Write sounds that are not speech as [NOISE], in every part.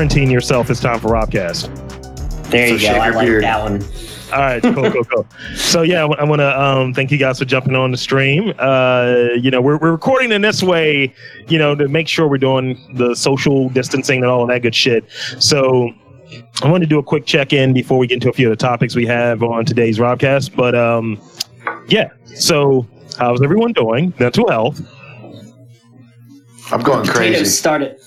quarantine yourself, it's time for Robcast. There So you go. I your like beard. that one. All right, cool, cool, cool. [LAUGHS] So yeah, I want to um, thank you guys for jumping on the stream. Uh, you know, we're we're recording in this way, you know, to make sure we're doing the social distancing and all of that good shit. So I want to do a quick check in before we get into a few of the topics we have on today's Robcast. But um, yeah, so how's everyone doing? Mental health. I'm going Potatoes crazy. started.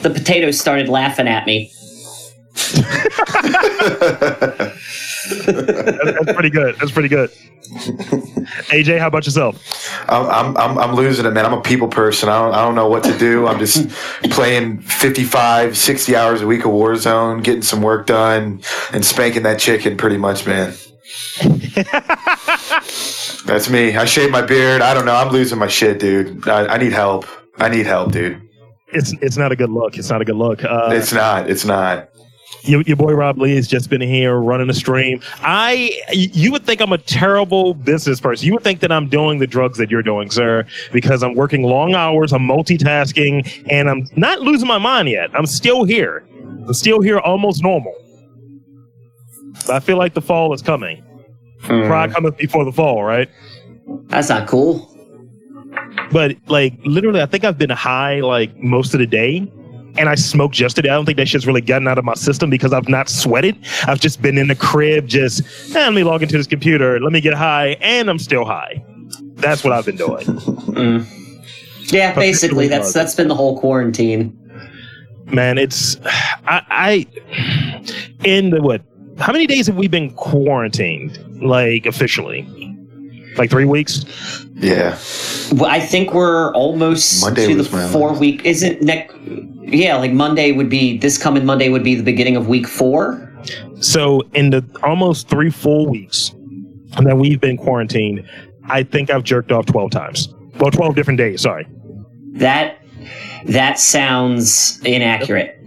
The potatoes started laughing at me. That's, that's pretty good. That's pretty good. AJ, how about yourself? I'm, I'm, I'm, I'm losing it, man. I'm a people person. I don't, I don't know what to do. I'm just playing 55, 60 hours a week of Warzone, getting some work done, and spanking that chicken pretty much, man. That's me. I shave my beard. I don't know. I'm losing my shit, dude. I, I need help. I need help, dude. It's it's not a good look. It's not a good look. Uh, It's not. It's not. your, your boy Rob Lee has just been here running a stream. I, you would think I'm a terrible business person. You would think that I'm doing the drugs that you're doing, sir, because I'm working long hours, I'm multitasking, and I'm not losing my mind yet. I'm still here. I'm still here, almost normal. But I feel like the fall is coming. Pride cometh before the fall, right? That's not cool. But like literally, I think I've been high like most of the day. And I smoked yesterday. I don't think that shit's really gotten out of my system because I've not sweated. I've just been in the crib, just eh, let me log into this computer, let me get high, and I'm still high. That's what I've been doing. Mm. Yeah, basically that's that's been the whole quarantine. Man, it's I, I in the what? How many days have we been quarantined? Like officially, like three weeks. Yeah. Well, I think we're almost Monday to the four last. week. Isn't next? Yeah, like Monday would be this coming Monday would be the beginning of week four. So in the almost three full weeks that we've been quarantined, I think I've jerked off twelve times. Well, twelve different days. Sorry, That that sounds inaccurate.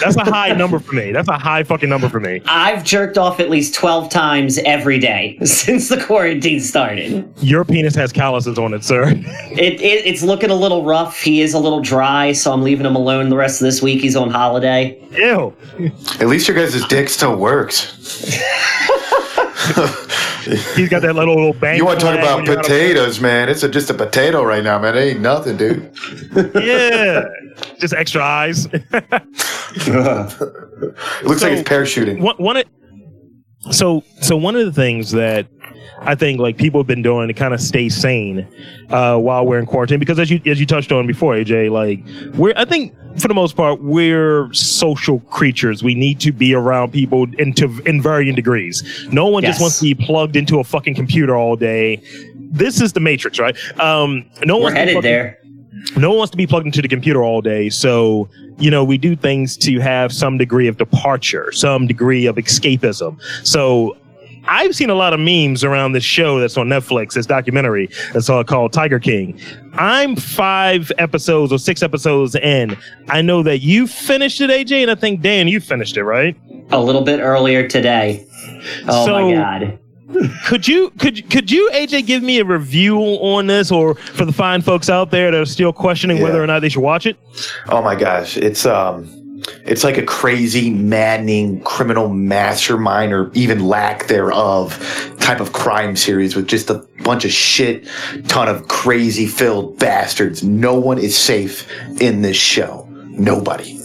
that's a high number for me. That's a high fucking number for me. I've jerked off at least twelve times every day [LAUGHS] since the quarantine started. Your penis has calluses on it, sir. It, it it's looking a little rough. He is a little dry, so I'm leaving him alone the rest of this week. He's on holiday. Ew. At least your guys' dick still works. [LAUGHS] He's got that little, little bang. You want to talk about when you're out of- potatoes, man? It's a, just a potato right now, man. It ain't nothing, dude. [LAUGHS] Yeah. Just extra eyes. It [LAUGHS] [LAUGHS] looks So- like it's parachuting. one, one of, so so one of the things that I think like people have been doing to kind of stay sane uh, while we're in quarantine because as you as you touched on before, AJ, like we're I think for the most part we're social creatures. We need to be around people into in varying degrees. No one just wants to be plugged into a fucking computer all day. This is the matrix, right? Um, no We're one's headed fucking- there. No one wants to be plugged into the computer all day. So, you know, we do things to have some degree of departure, some degree of escapism. So, I've seen a lot of memes around this show that's on Netflix, this documentary that's all called Tiger King. I'm five episodes or six episodes in. I know that you finished it, AJ, and I think Dan, you finished it, right? A little bit earlier today. Oh So- my god. Could you could could you AJ give me a review on this, or for the fine folks out there that are still questioning Yeah. whether or not they should watch it? Oh my gosh, it's um, it's like a crazy, maddening criminal mastermind, or even lack thereof, type of crime series with just a bunch of shit, ton of crazy filled bastards. No one is safe in this show. Nobody.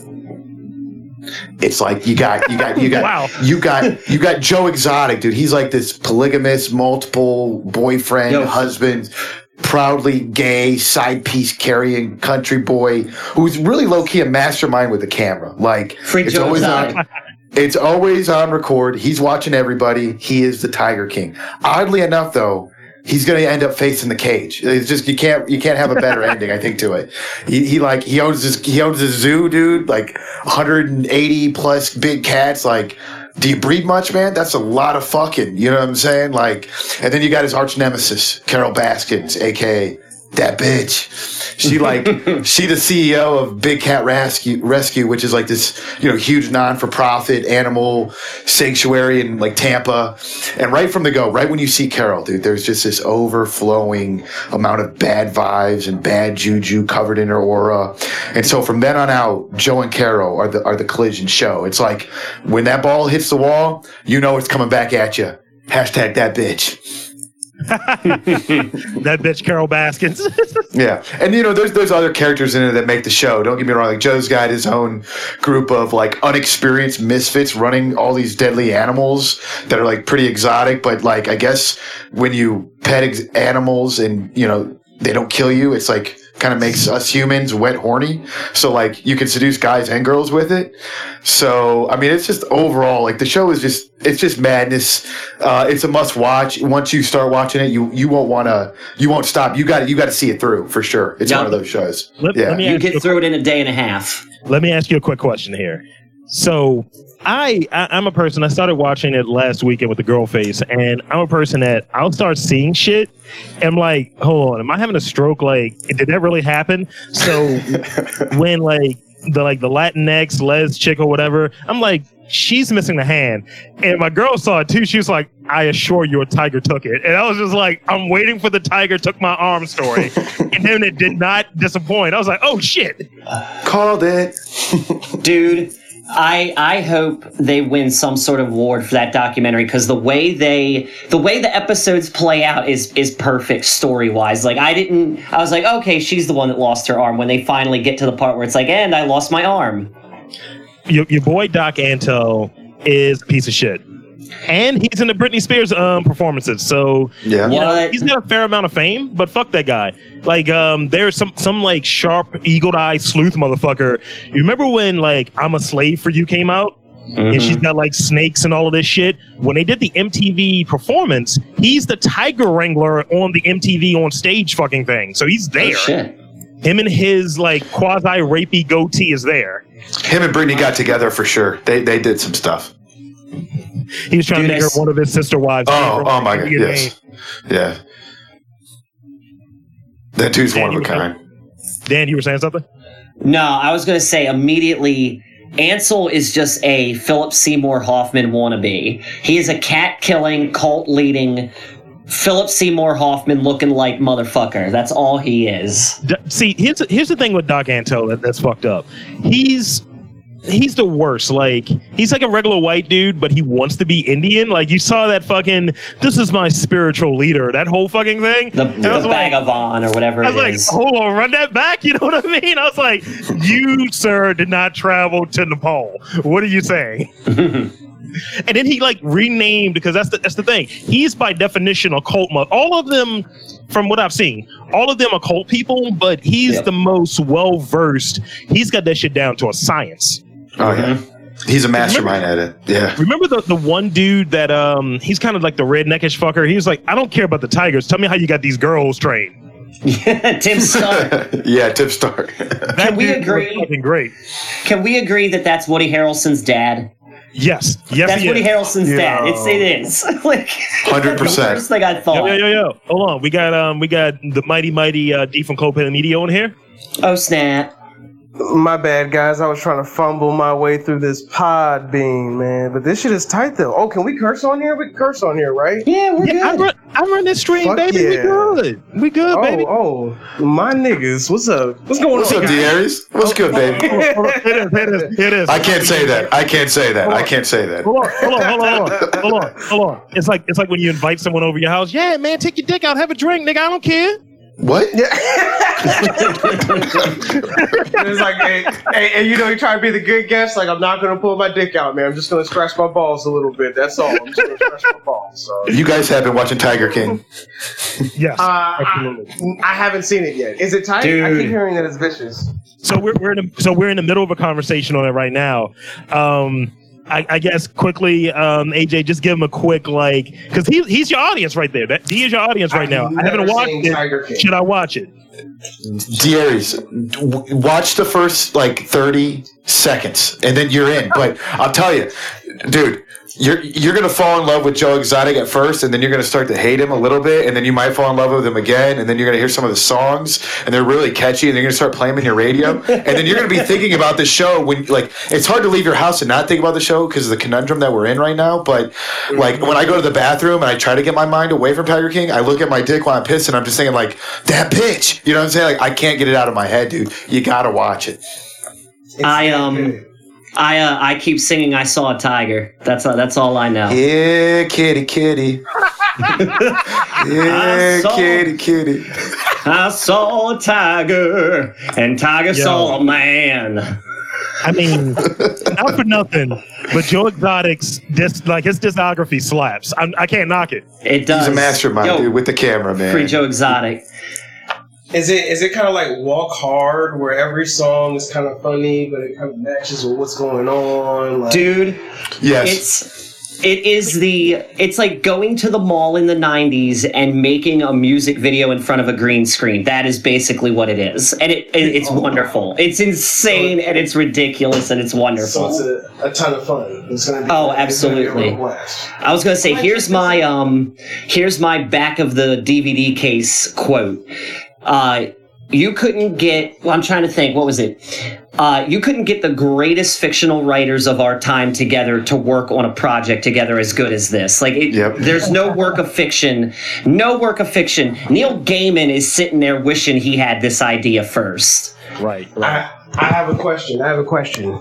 It's like you got you got you got Wow. you got you got Joe Exotic, dude. He's like this polygamous, multiple boyfriend, Yo. husband, proudly gay, side piece carrying country boy who's really low key a mastermind with the camera. Like Free it's Joe always Exotic. on. [LAUGHS] It's always on record. He's watching everybody. He is the Tiger King. Oddly enough, though, he's going to end up facing the cage. It's just you can't you can't have a better [LAUGHS] ending. I think to it. He, he like he owns this he owns this zoo, dude. Like 180 plus big cats. Like, do you breed much, man? That's a lot of fucking. You know what I'm saying? Like, and then you got his arch nemesis, Carol Baskins, aka that bitch. She like [LAUGHS] she the CEO of Big Cat Rescue Rescue, which is like this you know huge non for profit animal sanctuary in like Tampa. And right from the go, right when you see Carol, dude, there's just this overflowing amount of bad vibes and bad juju covered in her aura. And so from then on out, Joe and Carol are the are the collision show. It's like when that ball hits the wall, you know it's coming back at you. Hashtag that bitch. [LAUGHS] that bitch Carol Baskins. [LAUGHS] Yeah, and you know, there's there's other characters in it that make the show. Don't get me wrong. Like Joe's got his own group of like unexperienced misfits running all these deadly animals that are like pretty exotic. But like, I guess when you pet ex- animals and you know they don't kill you, it's like kind of makes us humans wet horny. So like you can seduce guys and girls with it. So I mean, it's just overall like the show is just it's just madness. Uh, it's a must watch. Once you start watching it, you you won't want to you won't stop. You got you got to see it through for sure. It's Yeah. one of those shows. Let- yeah. let me You ask get through it in a day and a half. Let me ask you a quick question here. So I, I I'm a person. I started watching it last weekend with the girl face, and I'm a person that I'll start seeing shit. And I'm like, hold on, am I having a stroke? Like, did that really happen? So [LAUGHS] when like the like the Latinx les chick or whatever, I'm like, she's missing the hand, and my girl saw it too. She was like, I assure you, a tiger took it, and I was just like, I'm waiting for the tiger took my arm story, [LAUGHS] and then it did not disappoint. I was like, oh shit. Called it. [LAUGHS] dude i i hope they win some sort of award for that documentary because the way they the way the episodes play out is is perfect story wise like i didn't i was like okay she's the one that lost her arm when they finally get to the part where it's like and i lost my arm your, your boy Doc Anto is a piece of shit. And he's in the Britney Spears um performances. So Yeah. you know, he's got a fair amount of fame, but fuck that guy. Like um there's some some like sharp eagle eye sleuth motherfucker. You remember when like I'm a slave for you came out? And she's got like snakes and all of this shit. When they did the MTV performance, he's the tiger wrangler on the MTV on stage fucking thing. So he's Oh, there. shit Him and his like quasi rapey goatee is there. Him and Brittany got together for sure. They they did some stuff. He was trying Dude, to make her one of his sister wives. Oh, oh my god, Give me yes. Yeah. That dude's one of a kind. name. Dan, you were saying something? no i was gonna say immediately Ansel is just a Philip Seymour Hoffman wannabe. He is a cat killing, cult leading, Philip Seymour Hoffman looking like motherfucker. That's all he is. See, here's here's the thing with Doc Antle that's fucked up. He's he's the worst. Like he's like a regular white dude, but he wants to be Indian. Like you saw that fucking "This is my spiritual leader" that whole fucking thing. The, And I was the like, Vagabond or whatever I it was like, is. hold on, run that back. [LAUGHS] You know what I mean? I was like, you, sir, did not travel to Nepal. What are you saying? [LAUGHS] and then he like renamed because that's the that's the thing. He's by definition a cult. All of them, from what I've seen, all of them are cult people, but he's Yep. the most well versed. He's got that shit down to a science. Oh yeah. He's a mastermind at it. Yeah. Remember the, the one dude that um he's kind of like the redneckish fucker. He was like, I don't care about the tigers. Tell me how you got these girls trained. [LAUGHS] [LAUGHS] Yeah, Tim Stark. yeah, Tip Stark. That Can we agree? Fucking great. Can we agree that that's Woody Harrelson's dad? Yes. Yes. That's he Woody is. Harrelson's dad. It's it is [LAUGHS] like 100%. the worst thing I thought. yo, yo, yo. Hold on. We got um we got the mighty mighty uh D from CoPlay Media on here. Oh snap! My bad, guys. I was trying to fumble my way through this Podbean, man. But this shit is tight, though. Oh, can we curse on here? We can curse on here, right? Yeah, we're Yeah, I good. run, I run this stream, Fuck baby. We good. We good, Oh, baby. oh, my niggas. What's up? What's going What's on? up, guys? Darius? What's good, baby? It is. It is. It is. I can't say that. I can't say that. I can't say that. Hold on, hold on, hold on, hold on, hold on, hold on. It's like it's like when you invite someone over your house. Yeah, man, take your dick out, have a drink, nigga. I don't care. What? Yeah. [LAUGHS] it's like, hey, hey, hey, you know, you try to be the good guest. Like, I'm not gonna pull my dick out, man. I'm just gonna scratch my balls a little bit. That's all. I'm just gonna scratch my balls. So, You guys have been watching Tiger King. [LAUGHS] Yes, uh, I, absolutely. I haven't seen it yet. Is it tight? I keep hearing that it's vicious. So we're we're in a, so we're in the middle of a conversation on it right now. Um, I, I guess quickly, um, AJ, just give him a quick like because he he's your audience right there. That he is your audience right now. I've I haven't watched it. Should I watch it? Darius, watch the first like 30 seconds and then you're in. But I'll tell you, dude, you're you're gonna fall in love with Joe Exotic at first, and then you're gonna start to hate him a little bit, and then you might fall in love with him again, and then you're gonna hear some of the songs, and they're really catchy, and they're gonna start playing them in your radio, and then you're gonna be [LAUGHS] thinking about the show when like it's hard to leave your house and not think about the show because of the conundrum that we're in right now. But like when I go to the bathroom and I try to get my mind away from Tiger King, I look at my dick while I'm pissing. I'm just thinking like that bitch. You know what I'm saying? Like I can't get it out of my head, dude. You gotta watch it. I um I uh, I keep singing I saw a tiger. That's uh, that's all I know. Yeah, kitty, kitty. [LAUGHS] yeah, saw- kitty, kitty. I saw a tiger and tiger Yo. saw a man. I mean, [LAUGHS] not for nothing, but Joe Exotic's dis, like his discography slaps. I'm, I can't knock it. It does. He's a mastermind, Yo, dude, with the camera, man. Free Joe Exotic. Is it is it kind of like Walk Hard, where every song is kind of funny, but it kind of matches with what's going on? Like, Dude, Yes. it's it is the it's like going to the mall in the 90s and making a music video in front of a green screen that is basically what it is and it, it it's wonderful it's insane and it's ridiculous and it's so wonderful it's a, a ton of fun. It's gonna be, Oh, it's gonna be absolutely. i was going to say here's my um here's my back of the dvd case quote uh you couldn't get well i'm trying to think what was it uh, you couldn't get the greatest fictional writers of our time together to work on a project together as good as this. Like, it, Yep. there's no work of fiction, no work of fiction. Neil Gaiman is sitting there wishing he had this idea first. Right. I, I have a question. I have a question.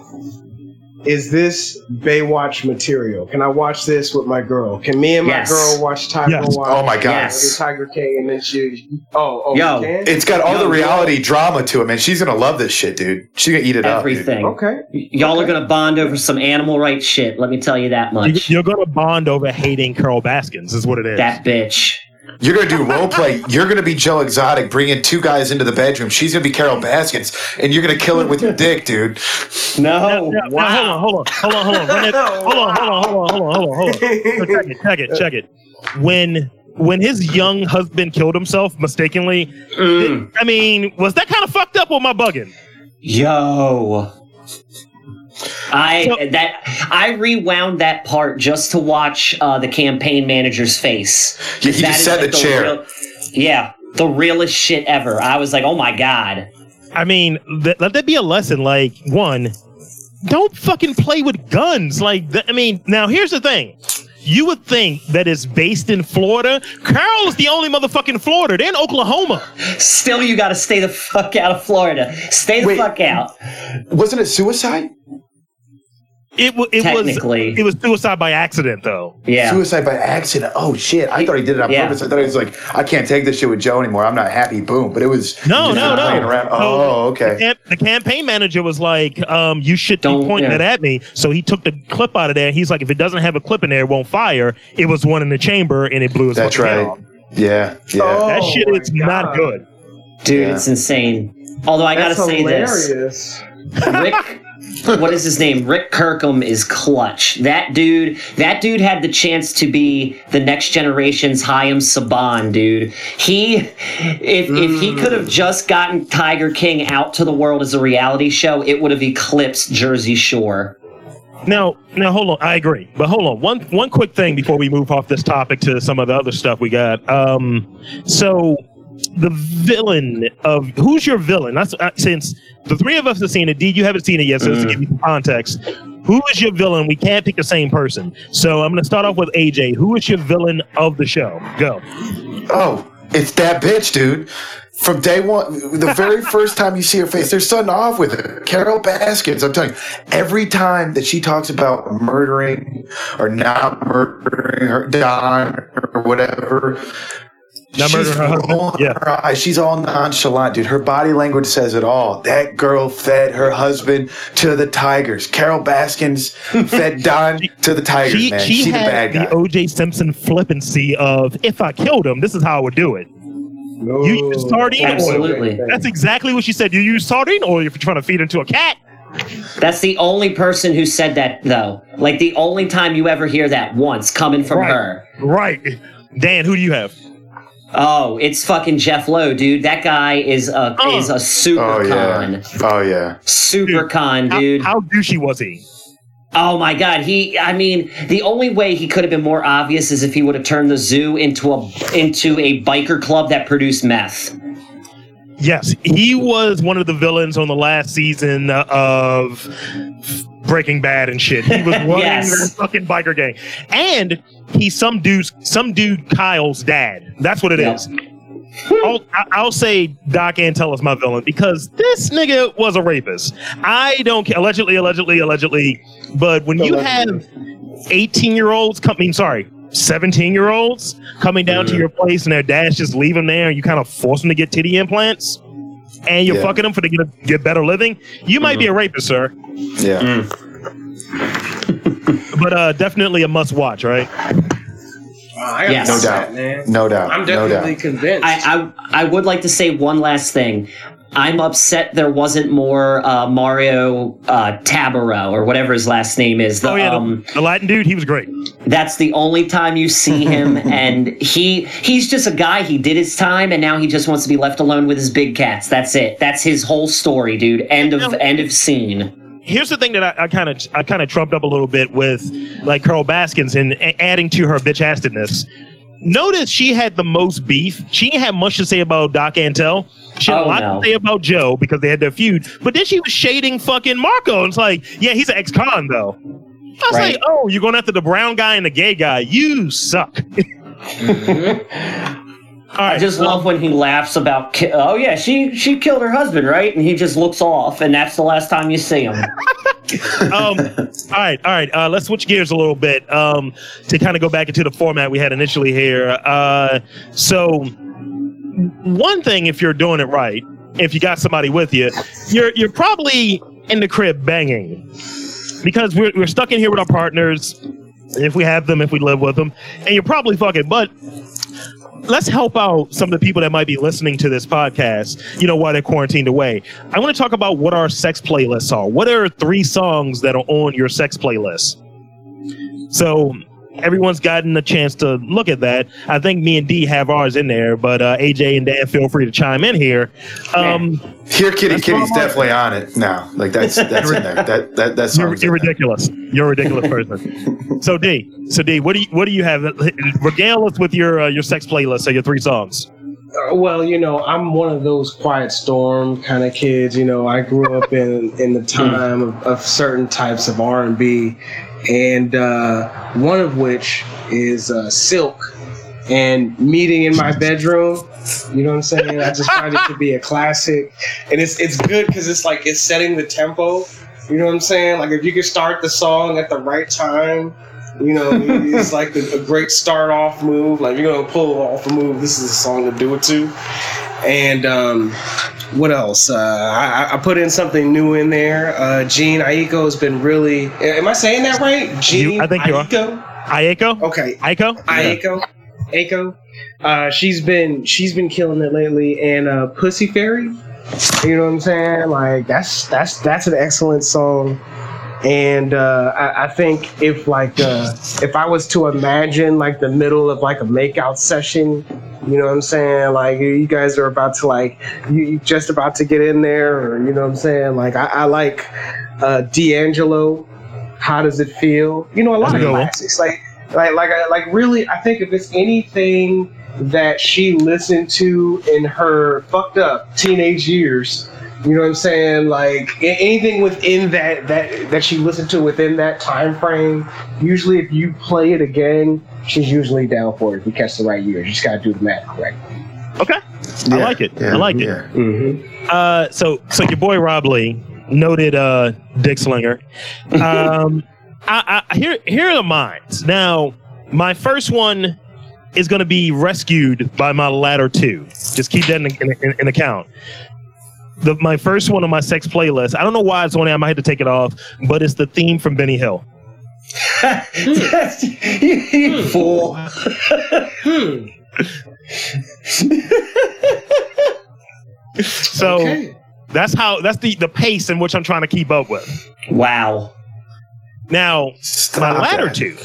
Is this Baywatch material? Can I watch this with my girl? Can me and my Yes. girl watch Tiger Yes. watch Oh my God. Yes. Tiger King and then she oh oh Yo. you can? It's got all Yo, the yo. reality drama to it, man. She's gonna love this shit, dude. She's gonna eat it up. Everything. okay. Y'all are going to bond over some animal rights shit. Let me tell you that much. You're going to bond over hating Carol Baskins, is what it is. that bitch. Up, dude. You're gonna do role play. You're gonna be Joe Exotic, bringing two guys into the bedroom. She's gonna be Carol Baskins, and you're gonna kill it with your dick, dude. No. Now- now, wow. hold on, hold on, hold on, hold on, hold on, hold on, hold on, hold on, hold on, hold on. Check it, check it, check it. When when his young husband killed himself mistakenly, Mm. I mean, was that kind of fucked up or am I bugging? Yo. I So- that I rewound that part just to watch uh, the campaign manager's face. Yeah, he just is, sat in like, the chair. real- yeah, the realest shit ever. I was like, oh my god. I mean, th- let that be a lesson. Like, one, don't fucking play with guns. Like, th- I mean, now here's the thing. You would think that it's based in Florida. Carol is the only motherfucking Florida. They're in Oklahoma. Still, you got to stay the fuck out of Florida. Stay the Wait. fuck out. Wasn't it suicide? It, wa it was Technically. it was suicide by accident though. Yeah. Suicide by accident. Oh shit! I thought he did it on Yeah. purpose. I thought he was like, I can't take this shit with Joe anymore. I'm not happy. Boom. But it was No, just no, no. playing around. No. Oh, The, okay. camp- the campaign manager was like, um, "You should Don't- pointing yeah. it at me." So he took the clip out of there. He's like, "If it doesn't have a clip in there, it won't fire." It was one in the chamber, and it blew his That's fucking head right. off. Yeah, yeah. Oh. That shit my is not God. good. Dude, Yeah. it's insane. Although I got to That's say this. Rick [LAUGHS] what is his name? Rick Kirkham is clutch. That dude, that dude had the chance to be the next generation's Haim Saban, dude. He if if he could have just gotten Tiger King out to the world as a reality show, it would have eclipsed Jersey Shore. Now, now, hold on. I agree, but hold on. One, one quick thing before we move off this topic to some of the other stuff we got. Um, so the villain of who's your villain? That's uh, since the three of us have seen it. D, you haven't seen it yet, so just to give you some context. Who is your villain? We can't pick the same person. So I'm going to start off with AJ. Who is your villain of the show? Go. Oh, it's that bitch, dude. From day one, the very [LAUGHS] first time you see her face, there's something off with her. Carol Baskins, I'm telling you, every time that she talks about murdering or not murdering her Don or whatever, Not she's her husband? Yeah. her eyes. She's all nonchalant, dude. Her body language says it all. That girl fed her husband to the Tigers. Carol Baskins [LAUGHS] fed Don to the Tigers, She, man. she She's the had bad the. OJ Simpson flippancy of if I killed him, this is how I would do it. No. You use sardine oil. Absolutely. That's exactly what she said. You use sardine oil if you're trying to feed into a cat. That's the only person who said that though. Like the only time you ever hear that once coming from Right. her. Right. Dan, who do you have? Oh, it's fucking Jeff Lowe, dude. That guy is a Oh. is a super Oh, yeah. con. Oh, yeah. Super Dude, con, How, dude. how douchey was he? Oh my god, he I mean, the only way he could have been more obvious is if he would have turned the zoo into a into a biker club that produced meth. Yes, he was one of the villains on the last season uh, of Breaking Bad and shit. He was running Yes. fucking biker gang, and he's some dude's some dude Kyle's dad. That's what it is. I'll, I- I'll say Doc Antle is my villain because this nigga was a rapist. I don't care. Allegedly, allegedly, allegedly. But when you have 18 year olds come, I mean, sorry, 17 year olds coming down to your place and their dads just leave them there and you kind of force them to get titty implants and you're Yeah. fucking them for to get, get better living, you might be a rapist, sir. Yeah. [LAUGHS] But uh, definitely a must watch, right? Uh, I Yes. No no doubt. doubt, man. No doubt. I'm no definitely doubt. convinced. I, I I would like to say one last thing. I'm upset there wasn't more uh, Mario uh, Tabraue or whatever his last name is. The, oh, yeah. um, the, the Latin dude, he was great. that's the only time you see him, [LAUGHS] and he he's just a guy. He did his time, and now he just wants to be left alone with his big cats. That's it. That's his whole story, dude. End of end of scene. here's the thing that I kind of I kind of trumped up a little bit with like Carol Baskins and a- adding to her bitch assness. Notice she had the most beef. She didn't have much to say about Doc Antle. She had Oh, a lot no. to say about Joe because they had their feud. But then she was shading fucking Marco. And it's like, yeah, he's an ex-con though. I was Right. like, oh, you're going after the brown guy and the gay guy. You suck. [LAUGHS] Mm-hmm. All right, I just love when he laughs about. Ki- oh yeah, she she killed her husband, right? And he just looks off, and that's the last time you see him. [LAUGHS] um, all right, all right. Uh, let's switch gears a little bit um, to kind of go back into the format we had initially here. Uh, so, one thing, if you're doing it right, if you got somebody with you, you're you're probably in the crib banging because we're we're stuck in here with our partners. If we have them, if we live with them, and you're probably fucking. But let's help out some of the people that might be listening to this podcast, you know, while they're quarantined away. I want to talk about what our sex playlists are. What are three songs that are on your sex playlist? So everyone's gotten a chance to look at that. I think me and D have ours in there, but uh, AJ and Dan, feel free to chime in here. Um, Here, Kitty That's Kitty's definitely on it now. Like that's [LAUGHS] that's in there. That that that you're, you're in there. ridiculous. You're a ridiculous [LAUGHS] person. So D, so D, what do you what do you have? Regale us with your uh, your sex playlist. or your three songs. Uh, well, you know, I'm one of those quiet storm kind of kids. You know, I grew up in in the time of, of certain types of R and B, and uh, one of which is uh, Silk. And meeting in my bedroom, you know what I'm saying? I just find it to be a classic, and it's it's good because it's like it's setting the tempo. You know what I'm saying? Like if you can start the song at the right time, you know, it's like a, a great start off move. Like you're gonna pull off a move. This is a song to do it to. And um, what else? Uh, I, I put in something new in there. Uh, Jhené Aiko has been really. Am I saying that right? Gene. You- I think you are. Aiko. Aiko? Okay, Aiko? Aiko. Aiko. Uh, she's been she's been killing it lately. And uh, Pussy Fairy. You know what I'm saying? Like that's that's that's an excellent song. And uh, I, I think if like uh, if I was to imagine like the middle of like a makeout session, you know what I'm saying? Like you guys are about to like you, just about to get in there, or you know what I'm saying? Like I, I like uh, D'Angelo. How does it feel? You know, a lot of classics. Like like like like really, I think if it's anything that she listened to in her fucked up teenage years, you know what I'm saying? Like anything within that that that she listened to within that time frame. Usually, if you play it again, she's usually down for it. If you catch the right year, you just gotta do the math correct. Okay. I like it. yeah, I like it. yeah. Mm-hmm. Uh, so so your boy Rob Lee, noted uh, dick slinger. [LAUGHS] Um, I, I, here here are mine. Now, my first one is going to be rescued by my latter two. Just keep that in, in, in, in account. The, my first one on my sex playlist. I don't know why it's on there. I might have to take it off, but it's the theme from Benny Hill. you hmm. [LAUGHS] fool. So okay. that's how that's the the pace in which I'm trying to keep up with. Wow. Now, Stop my latter that. two.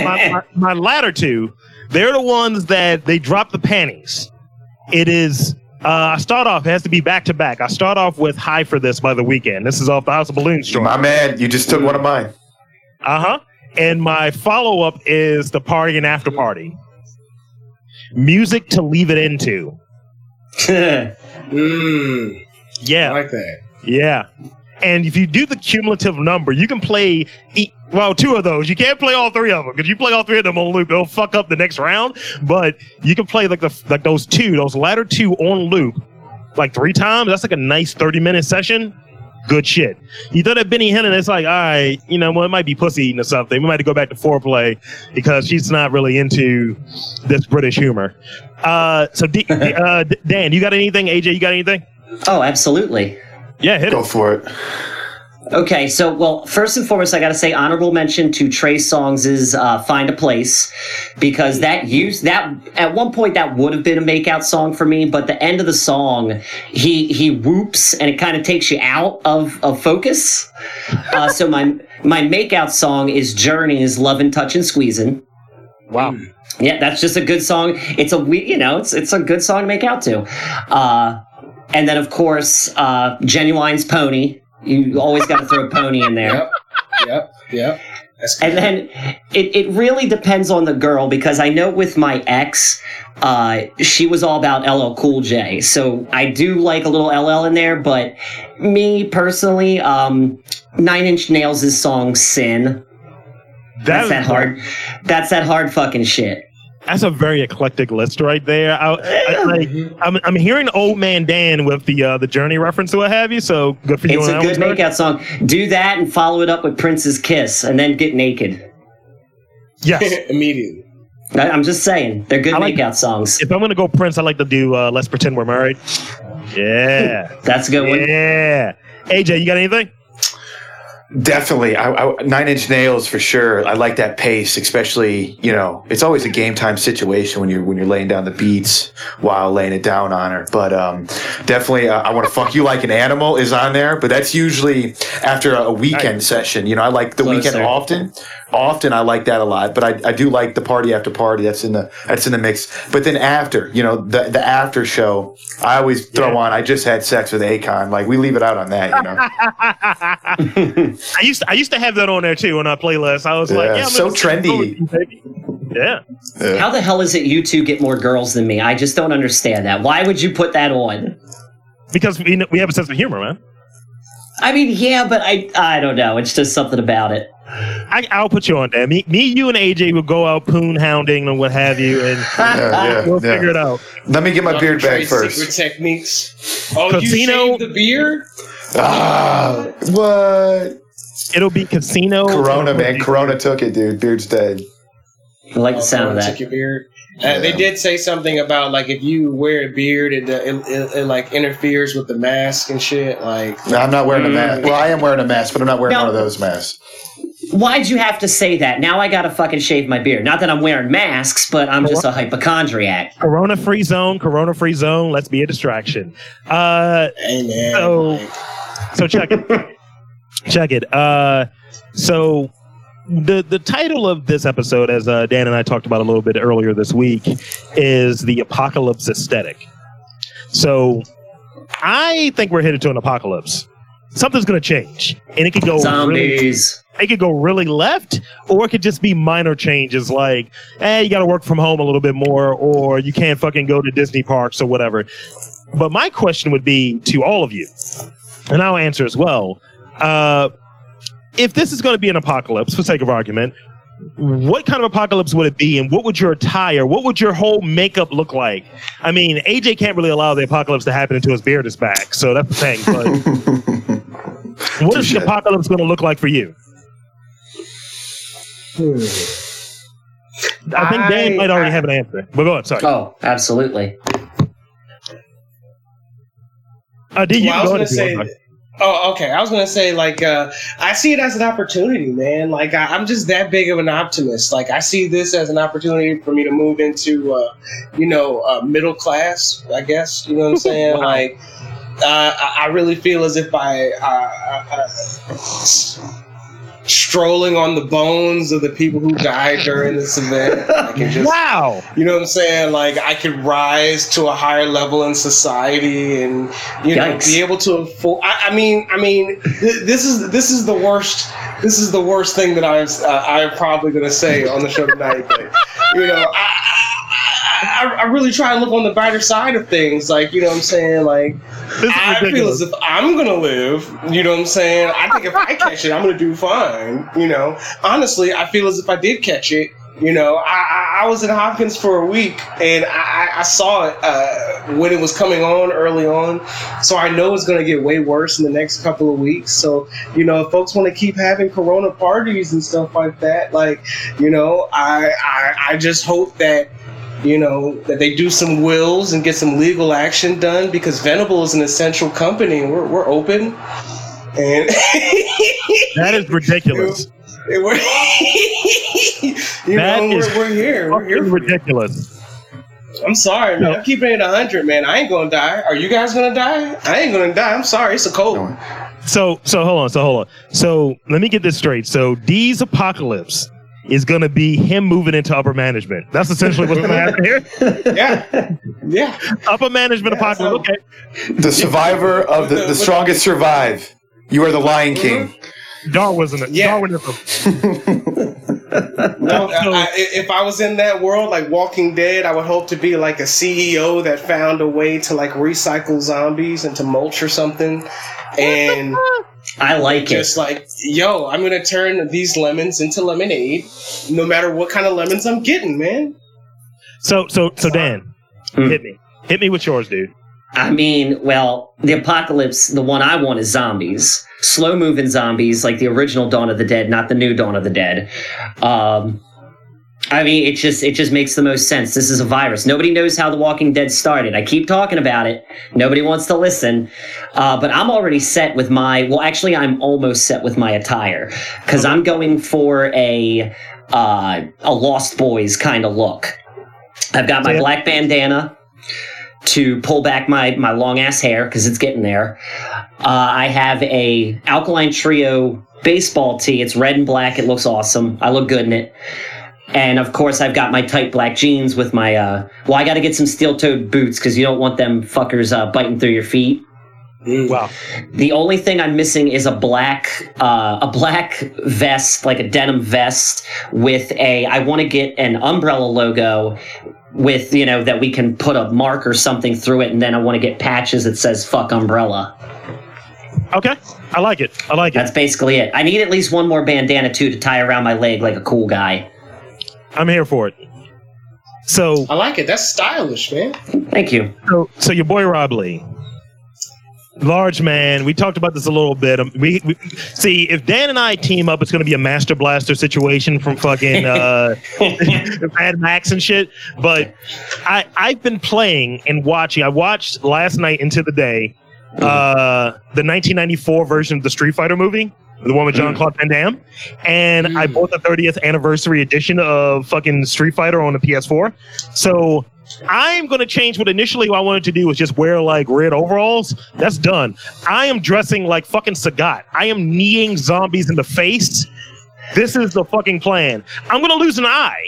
[LAUGHS] my, my, my latter two, they're the ones that they drop the panties. It is Uh, I start off. It has to be back to back. I start off with "High for This" by the Weeknd. This is off the House of Balloons joint. My man, you just took one of mine. Uh huh. And my follow up is the party and after party. Music to leave it into. [LAUGHS] Mm, I Yeah, like that. yeah. And if you do the cumulative number, you can play e- well two of those. You can't play all three of them because you play all three of them on loop, they'll fuck up the next round. But you can play like the like those two, those latter two on loop, like three times. That's like a nice thirty minute session. Good shit. You throw that Benny Hill and it's like, all right, you know, well, it might be pussy eating or something. We might have to go back to foreplay because she's not really into this British humor. Uh, so, D- [LAUGHS] D- uh, Dan, you got anything? AJ, you got anything? oh, absolutely. Yeah, hit Go it. for it. Okay, so well, first and foremost, I got to say honorable mention to Trey Songz's uh, "Find a Place" because that used that at one point that would have been a makeout song for me, but the end of the song, he he whoops and it kind of takes you out of of focus. Uh, so my my makeout song is Journey's touch and squeezing Wow. Yeah, that's just a good song. It's a we, you know, it's it's a good song to make out to. Uh, and then of course, uh, Ginuwine's Pony. You always got to throw a pony in there. Yep. Yep. Yep. That's. And then it, it really depends on the girl because I know with my ex, uh, she was all about LL Cool J. So I do like a little LL in there, but me personally, um, Nine Inch Nails' song Sin. That's is- that hard. That's that hard fucking shit. That's a very eclectic list right there. I, I, like, I'm, I'm hearing Old Man Dan with the uh, the Journey reference to what have you. So good for you. It's a good makeout song. Do that and follow it up with Prince's Kiss and then get naked. Yes. [LAUGHS] Immediately. I- I'm just saying. They're good like- makeout songs. if I'm gonna go Prince, I like to do uh, Let's Pretend We're Married. [LAUGHS] Yeah. That's a good one. yeah. AJ, you got anything? Definitely, I, I, Nine Inch Nails for sure. I like that pace, especially you know it's always a game time situation when you're when you're laying down the beats while laying it down on her. But um, definitely, uh, I want to fuck you like an animal is on there. But that's usually after a, a weekend session. You know, I like the Closer. weekend often. Often I like that a lot, but I, I do like the party after party. That's in the that's in the mix. But then after, you know, the the after show, I always throw Yeah. on. I just had sex with Akon. Like we leave it out on that. You know. [LAUGHS] I used to, I used to have that on there too on our playlist. I was like, Yeah, yeah, I'm so gonna- trendy. Yeah. Yeah. How the hell is it you two get more girls than me? I just don't understand that. Why would you put that on? Because we, we have a sense of humor, man. I mean, yeah, but I I don't know. It's just something about it. I, I'll put you on there. Me, me, you, and AJ will go out poon hounding and what have you, and [LAUGHS] Yeah, yeah, we'll yeah. figure it out. Let me get my beard back Trade first. Secret techniques. Oh, Casino- you shaved the beard? Ah, what? It'll be casino. Corona, man. Corona took it, dude. Beard's dead. I like the Oh, sound of that. took your beard. Uh, They did say something about like if you wear a beard, it, it, it, it like interferes with the mask and shit. Like No, I'm not wearing a Mm. mask. Well, I am wearing a mask, but I'm not wearing No. one of those masks. Why'd you have to say that? Now I gotta fucking shave my beard. Not that I'm wearing masks, but I'm just a hypochondriac. Corona free zone. Corona free zone. Let's be a distraction. Uh, hey man, So- like, so check it. [LAUGHS] check it. Uh, so the the title of this episode, as uh, Dan and I talked about a little bit earlier this week, is the apocalypse aesthetic. So I think we're headed to an apocalypse. Something's going to change, and it could go really, Zombies. it could go really left, or it could just be minor changes like, eh, you got to work from home a little bit more, or you can't fucking go to Disney parks or whatever. But my question would be to all of you, and I'll answer as well. Uh, if this is going to be an apocalypse, for sake of argument, what kind of apocalypse would it be, and what would your attire, what would your whole makeup look like? I mean, AJ can't really allow the apocalypse to happen until his beard is back, so that's the thing. But [LAUGHS] what is the apocalypse going to look like for you? I think Dan I- might already I- have an answer. But go ahead, sorry. Oh, absolutely. Uh, D, you well, I was gonna ahead if you say. want. Oh, okay. I was gonna say like uh, I see it as an opportunity, man. Like I, I'm just that big of an optimist. Like I see this as an opportunity for me to move into, uh, you know, uh, middle class. I guess you know what I'm [LAUGHS] saying. Wow. Like uh, I, really feel as if I, uh, I strolling on the bones of the people who died during this event. I can just, Wow. you know what I'm saying? Like I could rise to a higher level in society and you know Yikes. be able to afford. I, I mean, I mean, th- this is this is the worst. This is the worst thing that I was, uh, I'm probably going to say on the show tonight. But you know, I, I, I, really try to look on the brighter side of things. Like you know what I'm saying? Like I feel as if I'm gonna live. You know what I'm saying? I think if I catch it, I'm gonna do fine. You know, honestly, I feel as if I did catch it. You know, I, I, I was in Hopkins for a week and I, I- I saw it uh, when it was coming on early on. So I know it's going to get way worse in the next couple of weeks. So, you know, if folks want to keep having Corona parties and stuff like that, like, you know, I, I, I just hope that you know, that they do some wills and get some legal action done because Venable is an essential company and we're, we're open. And [LAUGHS] That is ridiculous. we're, [LAUGHS] you That know, is we're, we're here. We're here. Fucking For you. ridiculous. I'm sorry, man. I'm keeping it 100, man. I ain't gonna die. Are you guys gonna die? I ain't gonna die. I'm sorry. It's a cold. So so hold on, so hold on. So let me get this straight. So D's apocalypse is gonna be him moving into upper management. That's essentially what's gonna happen here. [LAUGHS] Yeah. Yeah. Upper management Yeah, apocalypse. so- Okay. The survivor of the, the- the strongest survive. You are the Lion mm-hmm. King. Darwinism. Yeah. Darwinism. [LAUGHS] No, I, I- if I was in that world, like Walking Dead, I would hope to be like a CEO that found a way to like recycle zombies into mulch or something, and I like it. just like, yo, I'm gonna turn these lemons into lemonade, no matter what kind of lemons I'm getting, man. So so so Dan, Hmm. hit me. Hit me with yours, dude. I mean, well, the apocalypse, the one I want is zombies. Slow moving zombies, like the original Dawn of the Dead, not the new Dawn of the Dead. Um, I mean, it just it just makes the most sense. This is a virus. Nobody knows how The Walking Dead started. I keep talking about it. Nobody wants to listen. Uh, but I'm already set with my. Well, actually, I'm almost set with my attire because I'm going for a uh, a Lost Boys kind of look. I've got my black bandana to pull back my my long ass hair because it's getting there. Uh, I have a alkaline trio baseball tee. It's red and black. It looks awesome. I look good in it. And of course, I've got my tight black jeans with my. Uh, well, I got to get some steel-toed boots because you don't want them fuckers uh, biting through your feet. Wow. The only thing I'm missing is a black uh, a black vest, like a denim vest with a. I want to get an umbrella logo with you know that we can put a mark or something through it, and then I want to get patches that says "fuck umbrella." Okay. I like it. I like it. That's basically it. I need at least one more bandana too to tie around my leg like a cool guy. I'm here for it. So I like it. That's stylish, man. Thank you. so so your boy Rob Lee. Large man, we talked about this a little bit. Um, we, we see if Dan and I team up, it's going to be a Master Blaster situation from fucking uh, [LAUGHS] Mad Max and shit. But I I've been playing and watching. I watched last night into the day uh, the 1994 version of the Street Fighter movie, the one with John Claude Van Damme, and I bought the 30th anniversary edition of fucking Street Fighter on the PS4. So I'm going to change what initially I wanted to do was just wear like red overalls. That's done. I am dressing like fucking Sagat. I am kneeing zombies in the face. This is the fucking plan. I'm going to lose an eye.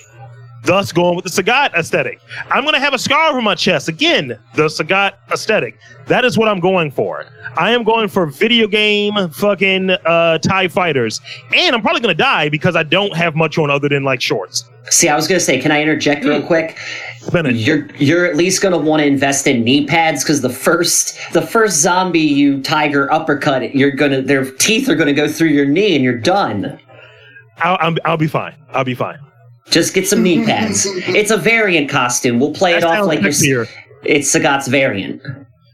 Thus, going with the Sagat aesthetic. I'm going to have a scar over my chest. Again, the Sagat aesthetic. That is what I'm going for. I am going for video game fucking uh, TIE fighters. And I'm probably going to die because I don't have much on other than like shorts. See, I was gonna say, can I interject real quick? A- You're you're at least gonna want to invest in knee pads because the first the first zombie you tiger uppercut, you're gonna their teeth are gonna go through your knee and you're done. I'll, I'll, I'll be fine. I'll be fine. Just get some knee pads. It's a variant costume. We'll play That it off like you're. It's Sagat's variant.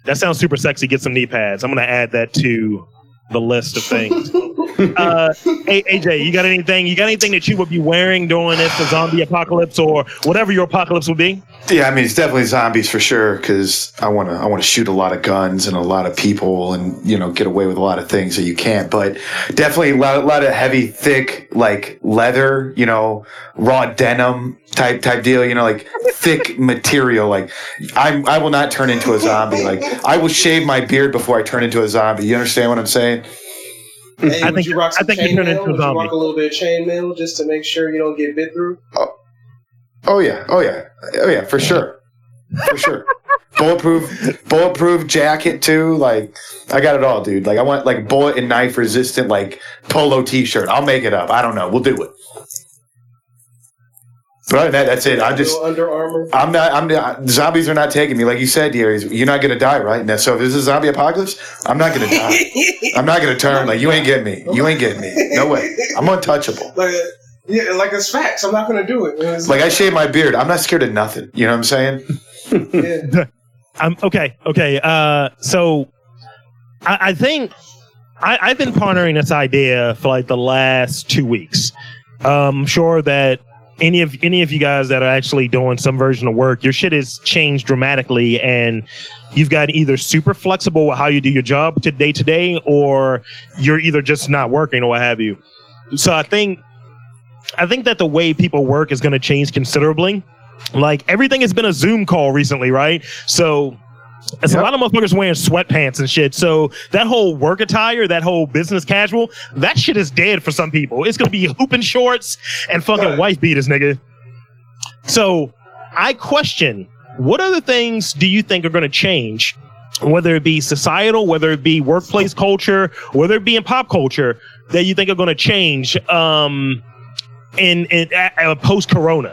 That sounds super sexy. Get some knee pads. I'm gonna add that to the list of things. [LAUGHS] uh, hey, AJ, you got anything? You got anything that you would be wearing during this zombie apocalypse or whatever your apocalypse would be? Yeah, I mean it's definitely zombies for sure because I want to I want to shoot a lot of guns and a lot of people and you know get away with a lot of things that you can't. But definitely a lot, a lot of heavy, thick like leather, you know, raw denim type type deal. You know, like thick [LAUGHS] material. Like I I will not turn into a zombie. Like I will shave my beard before I turn into a zombie. You understand what I'm saying? Hey, I think- you rock I some think you chain turn mail? into a Would you zombie. rock a little bit of chain mail just to make sure you don't get bit through? Oh, Oh yeah, oh yeah, oh yeah, for sure, for sure. bulletproof, bulletproof jacket too. Like I got it all, dude. Like I want like bullet and knife resistant like polo t-shirt. I'll make it up. I don't know. We'll do it. But that, that's it. I just. Under Armour. I'm not. I'm not. Zombies are not taking me, like you said, Darius. You're not gonna die, right? Now, so if this is a zombie apocalypse, I'm not gonna die. [LAUGHS] I'm not gonna turn. Like you ain't getting me. You ain't getting me. No way. I'm untouchable. Like, yeah, like it's facts. I'm not gonna do it. It's- Like I shave my beard. I'm not scared of nothing. You know what I'm saying? yeah. [LAUGHS] I'm okay. Okay. Uh, so I, I think I, I've been pondering this idea for like the last two weeks. Um, I'm sure that any of any of you guys that are actually doing some version of work, your shit has changed dramatically, and you've got either super flexible with how you do your job to day to day, or you're either just not working or what have you. So I think I think that the way people work is going to change considerably. Like everything has been a Zoom call recently, right? So it's a lot of motherfuckers wearing sweatpants and shit. So that whole work attire, that whole business casual, that shit is dead for some people. It's gonna be hooping shorts and fucking Right. wife beaters, nigga. So I question what other things do you think are gonna change? Whether it be societal, whether it be workplace culture, whether it be in pop culture, that you think are going to change um, in in uh, post Corona.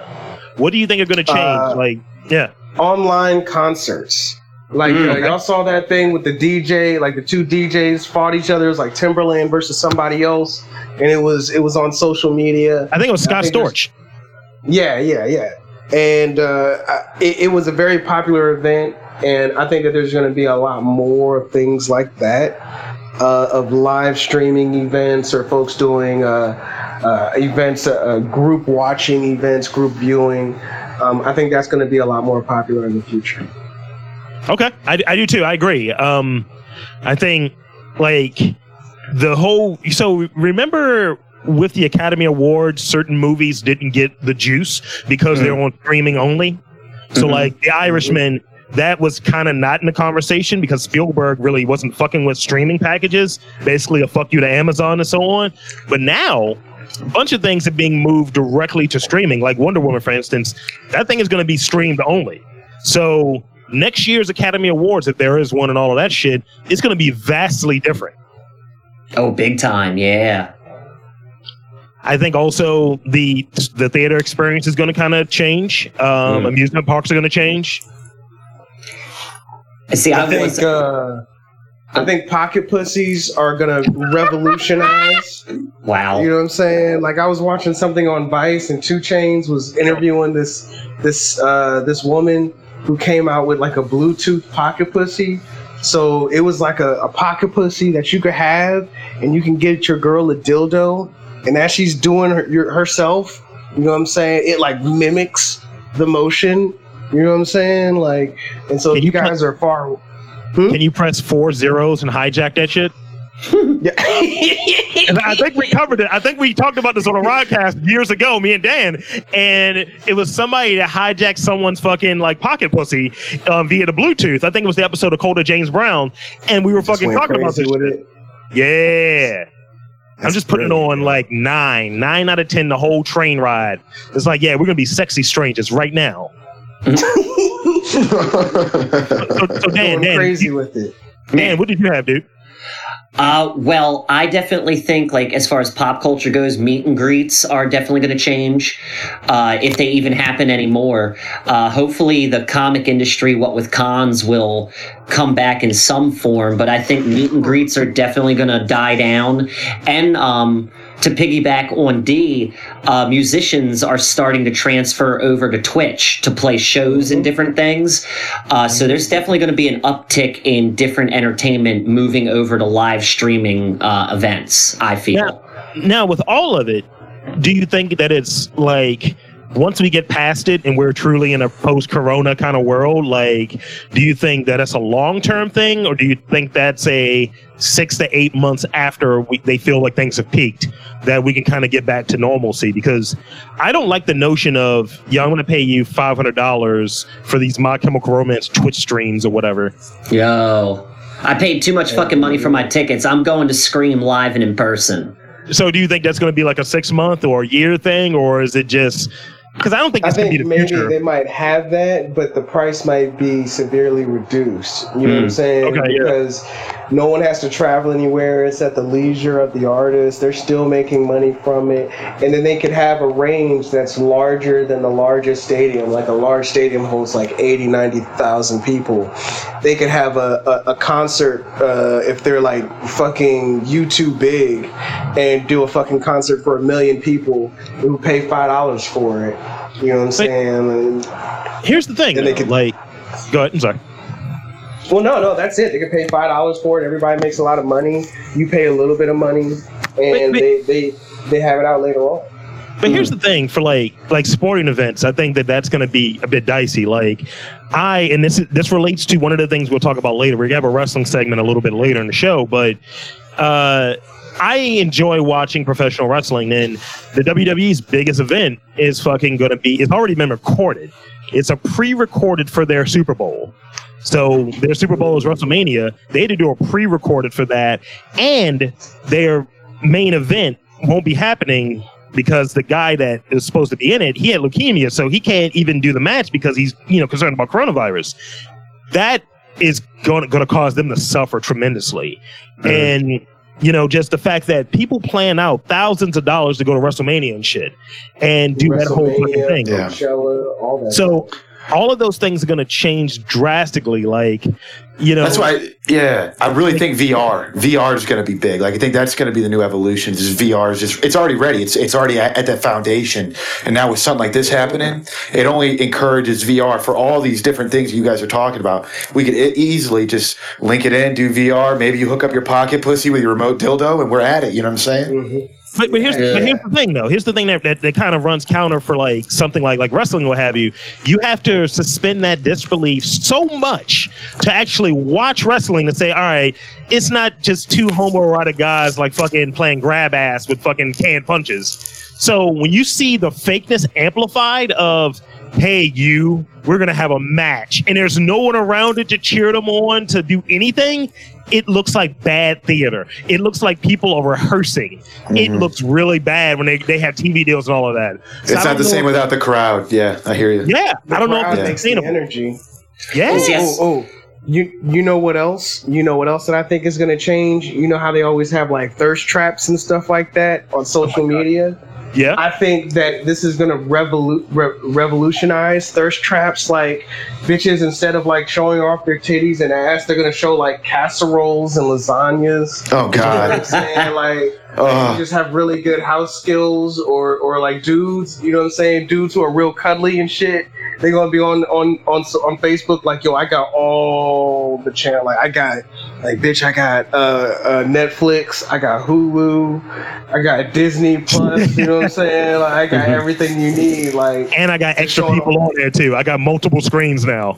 What do you think are going to change? Uh, like, yeah, Online concerts. Like Mm, uh, y'all saw that thing with the DJ, like the two DJs fought each other. It was like Timbaland versus somebody else, and it was it was on social media. I think it was Scott think there's- Storch. Yeah, yeah, yeah. And uh, I- it, it was a very popular event, and I think that there's going to be a lot more things like that uh, of live streaming events or folks doing uh, uh, events, uh, group watching events, group viewing. Um, I think that's going to be a lot more popular in the future. Okay, I, I do too. I agree. Um, I think like the whole. So remember with the Academy Awards, certain movies didn't get the juice because they're on streaming only. So Mhm. like The Irishman, that was kind of not in the conversation because Spielberg really wasn't fucking with streaming packages. Basically, a fuck you to Amazon and so on. But now. A bunch of things are being moved directly to streaming, like Wonder Woman, for instance. That thing is going to be streamed only. So next year's Academy Awards, if there is one and all of that shit, it's going to be vastly different. Oh, big time. Yeah. I think also the the theater experience is going to kind of change. Um, Mm. Amusement parks are going to change. See, I, I think was. uh, I think pocket pussies are going to revolutionize. [LAUGHS] wow. You know what I'm saying? Like I was watching something on Vice, and 2 Chainz was interviewing this this uh, this woman who came out with like a Bluetooth pocket pussy. So it was like a, a pocket pussy that you could have, and you can get your girl a dildo, and as she's doing her, your, herself, you know what I'm saying? It like mimics the motion. You know what I'm saying? Like, and so if you you guys are far. Hmm? Can you press four zeros and hijack that shit? [LAUGHS] Yeah. And I think we covered it. I think we talked about this on a podcast years ago, me and Dan, and it was somebody that hijacked someone's fucking like pocket pussy um, via the Bluetooth. I think it was the episode of Coda James Brown, and we were fucking talking about this. with it. Yeah. I'm just putting on like nine, nine out of ten, the whole train ride. It's like, yeah, we're gonna be sexy strangers right now. [LAUGHS] So, so Dan, Dan, crazy you- with it. Dan, what did you have, dude? Uh, well, I definitely think, like, as far as pop culture goes, meet and greets are definitely going to change, uh, if they even happen anymore. Uh, hopefully, the comic industry, what with cons, will come back in some form. But I think meet and greets are definitely going to die down. And um, to piggyback on D, uh, musicians are starting to transfer over to Twitch to play shows and different things. Uh, so there's definitely going to be an uptick in different entertainment moving over to live streaming uh, events. I feel. Now, with all of it, do you think that it's like once we get past it and we're truly in a post-corona kind of world, like, do you think that it's a long-term thing, or do you think that's a six to eight months after we, they feel like things have peaked that we can kind of get back to normalcy? Because I don't like the notion of, yeah, I'm going to pay you five hundred dollars for these My Chemical Romance Twitch streams or whatever. Yo. I paid too much fucking money for my tickets. I'm going to Scream live and in person. So do you think that's going to be like a six month or a year thing, or is it just because I don't think I it's going to be think the maybe future? they might have that, but the price might be severely reduced. You know what I'm hmm. saying? Okay, yeah. No one has to travel anywhere. It's at the leisure of the artist. They're still making money from it. And then they could have a range that's larger than the largest stadium. Like a large stadium holds like 80, 90,000 people. They could have a, a, a concert uh, if they're like fucking YouTube big and do a fucking concert for a million people who pay $5 for it. You know what I'm saying? And- Here's the thing, Then they could- like, go ahead. I'm sorry. Well, no, no, that's it. They can pay five dollars for it. Everybody makes a lot of money. You pay a little bit of money, and but- they, they they have it out later on. But here's the thing for like like sporting events, I think that that's going to be a bit dicey. Like I and this this relates to one of the things we'll talk about later. We have a wrestling segment a little bit later in the show, but uh I enjoy watching professional wrestling and the WWE's biggest event is fucking going to be it's already been recorded. It's a pre-recorded for their Super Bowl. So their Super Bowl is WrestleMania. They had to do a pre-recorded for that, and their main event won't be happening because the guy that is supposed to be in it, he had leukemia, so he can't even do the match because he's you know concerned about coronavirus. That is going to, cause them to suffer tremendously, and you know just the fact that people plan out thousands of dollars to go to WrestleMania and shit, and do that whole fucking thing. Yeah. So all of those things are going to change drastically. Like, you know, That's why, yeah, I really think VR, VR is going to be big. Like, I think that's going to be the new evolution. Is VR is just, it's already ready. It's it's already at, at that foundation. And now with something like this happening, it only encourages VR for all these different things you guys are talking about. We could e- easily just link it in, do VR. Maybe you hook up your pocket pussy with your remote dildo, and we're at it. You know what I'm saying? Mhm. But, but here's but here's the thing though. Here's the thing that, that, that kind of runs counter for like something like like wrestling, what have you. You have to suspend that disbelief so much to actually watch wrestling and say, all right, it's not just two homoerotic guys like fucking playing grab ass with fucking canned punches. So when you see the fakeness amplified of hey you we're gonna have a match and there's no one around it to cheer them on to do anything it looks like bad theater it looks like people are rehearsing it Mhm. looks really bad when they, they have tv deals and all of that So It's not the same without the crowd. Yeah, I hear you. yeah The i don't know crowd if it's makes the sustainable energy. yeah Yes. Oh, oh, you you know what else? You know what else that I think is going to change? You know how they always have like thirst traps and stuff like that on social media. Yeah I think that this is going to revolu- re- revolutionize thirst traps. Like bitches, instead of like showing off their titties and ass, they're going to show like casseroles and lasagnas. Oh You know what I'm God. saying? Like Ugh. just have really good house skills or or like dudes, you know what I'm saying? Dudes who are real cuddly and shit. They're gonna be on on on on Facebook like, yo, I got all the channel. Like I got like bitch, I got uh, uh Netflix, I got Hulu, I got Disney Plus, you know what I'm saying? Like I got [LAUGHS] everything you need. Like and i got extra people on there too i got multiple screens now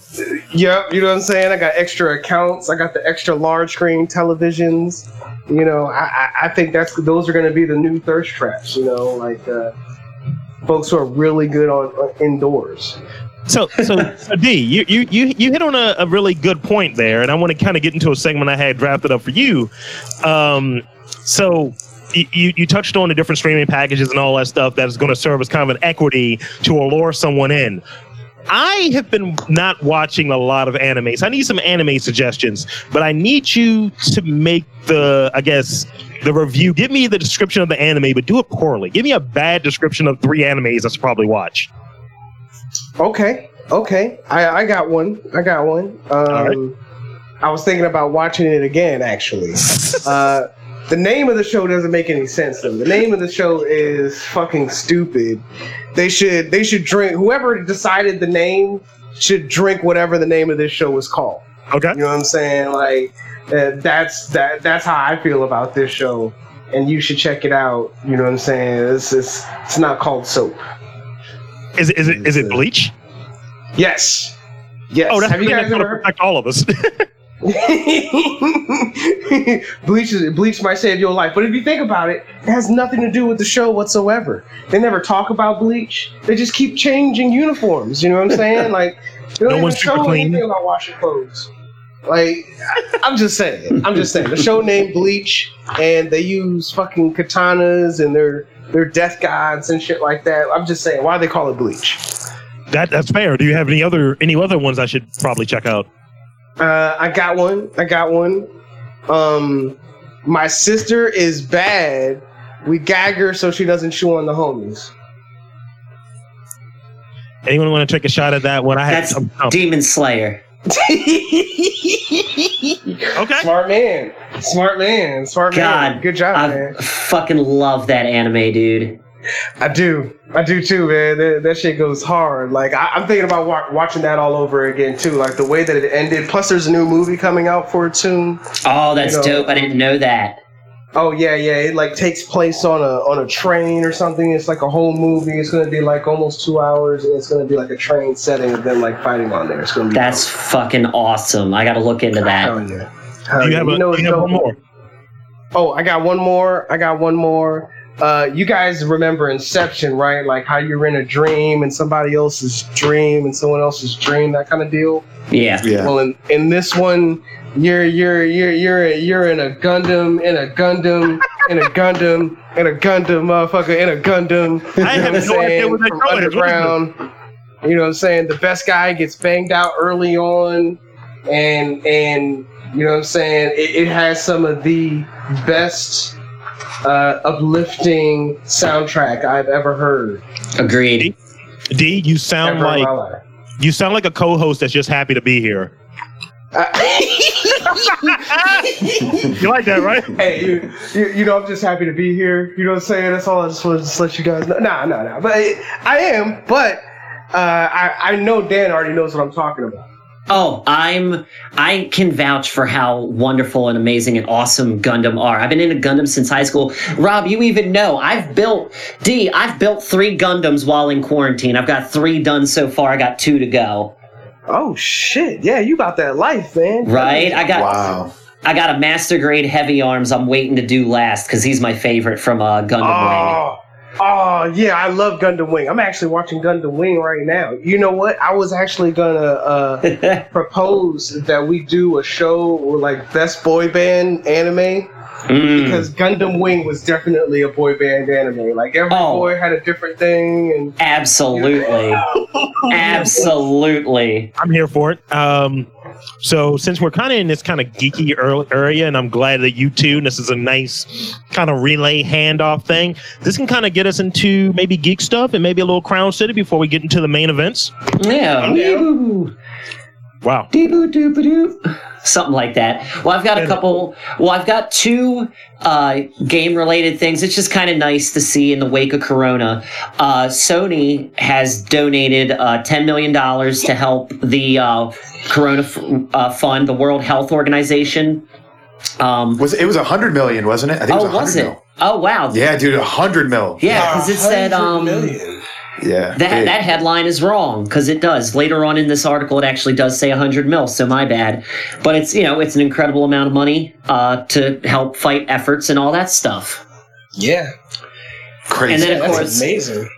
Yep, you know what I'm saying? I got extra accounts. I got the extra large screen televisions. You know, I, I, think that's those are going to be the new thirst traps. You know, like uh, folks who are really good on, on indoors. So, so, so D, you, you, you, you hit on a, a really good point there, and I want to kind of get into a segment I had drafted up for you. Um, so, you, you touched on the different streaming packages and all that stuff that is going to serve as kind of an equity to allure someone in. I have been not watching a lot of animes. I need some anime suggestions, but I need you to make the, I guess, the review. Give me the description of the anime, but do it poorly. Give me a bad description of three animes I should probably watch. Okay, okay, I, I got one. I got one. Um, I was thinking about watching it again. Actually, [LAUGHS] uh, the name of the show doesn't make any sense. Though the name of the show is fucking stupid. They should they should drink. Whoever decided the name should drink whatever the name of this show was called. Okay. You know what I'm saying? Like uh, that's that that's how I feel about this show, and you should check it out. You know what I'm saying? It's it's, it's not called soap. Is it, is it, is it Bleach? Yes. Yes. Oh, that's Have you guys ever protect all of us. [LAUGHS] [LAUGHS] Bleach is, Bleach might save your life, but if you think about it, it has nothing to do with the show whatsoever. They never talk about Bleach. They just keep changing uniforms. You know what I'm saying? Like [LAUGHS] they don't No even one's super show clean. anything about washing clothes. Like, I'm just saying. I'm just saying. The show named Bleach, and they use fucking katanas and they're they're death gods and shit like that. I'm just saying. Why they call it Bleach? That that's fair. Do you have any other any other ones I should probably check out? Uh, I got one. I got one. Um, my sister is bad. We gag her so she doesn't chew on the homies. Anyone want to take a shot at that one? I had That's Demon Slayer. [LAUGHS] okay. Smart man. Smart man. Smart man. God, Good job, I man. fucking love that anime, dude. I do. I do too, man. That, that shit goes hard. Like I, I'm thinking about wa- watching that all over again too. Like the way that it ended. Plus, there's a new movie coming out for it soon. Oh, that's You know- dope. I didn't know that. Oh yeah, yeah. It like takes place on a on a train or something. It's like a whole movie. It's gonna be like almost two hours, and it's gonna be like a train setting of them like fighting on there. It's gonna be. That's fucking awesome. I got to look into that. Hell yeah. Hell Do you yeah. have, a, know do you have one more? Oh, I got one more. I got one more. Uh, you guys remember Inception, right? Like how you're in a dream and somebody else's dream and someone else's dream, that kind of deal. Yeah. Yeah. Well, in, in this one, you're you're you're you're you're in a Gundam, in a Gundam, in a Gundam, in a Gundam, motherfucker, in a Gundam. I You have know what no I'm idea saying? what that From color is. Underground. You know what I'm saying? The best guy gets banged out early on, and and you know what I'm saying? It, it has some of the best uh, uplifting soundtrack I've ever heard. Agreed. D, you sound ever like you sound like a co-host that's just happy to be here. [LAUGHS] You like that, right? hey, you, you, you know, I'm just happy to be here. You know what I'm saying? That's all I just want to just let you guys know. Nah, nah, nah. But I am, but uh, I, I know Dan already knows what I'm talking about. Oh, I'm I can vouch for how wonderful and amazing and awesome Gundam are. I've been into Gundam since high school. Rob, you even know I've built D, I've built 3 Gundams while in quarantine. I've got 3 done so far. I got 2 to go. Oh shit! Yeah, you got that life, man. Right? I got Wow. I got a master grade Heavyarms I'm waiting to do last cuz he's my favorite from uh, Gundam Wing. Oh, yeah, I love Gundam Wing. I'm actually watching Gundam Wing right now. You know what? I was actually gonna uh, [LAUGHS] propose that we do a show or like best boy band anime Mm. because Gundam Wing was definitely a boy band anime. Like every Oh. boy had a different thing, and Absolutely. [LAUGHS] Absolutely. I'm here for it. Um, so since we're kind of in this kind of geeky area, and I'm glad that you two, and this is a nice kind of relay handoff thing. This can kind of get us into maybe geek stuff and maybe a little Crown City before we get into the main events. Yeah. Yeah. Woo. Wow. Dee-boo-doo-ba-doo. Something like that. Well, I've got a couple. Well, I've got two uh, game-related things. It's just kind of nice to see in the wake of Corona. Uh, Sony has donated uh, ten million dollars to help the uh, Corona f- uh, Fund, the World Health Organization. Um, Was it was a hundred million, wasn't it? I think it oh, was a was it? mil. Oh, wow. Yeah, dude, a hundred mil. Yeah, because it said 100 um, million. Yeah. that big. that headline is wrong because it does later on in this article it actually does say 100 mil so my bad but it's you know it's an incredible amount of money uh, to help fight efforts and all that stuff Yeah, crazy. and then, of that's course- amazing.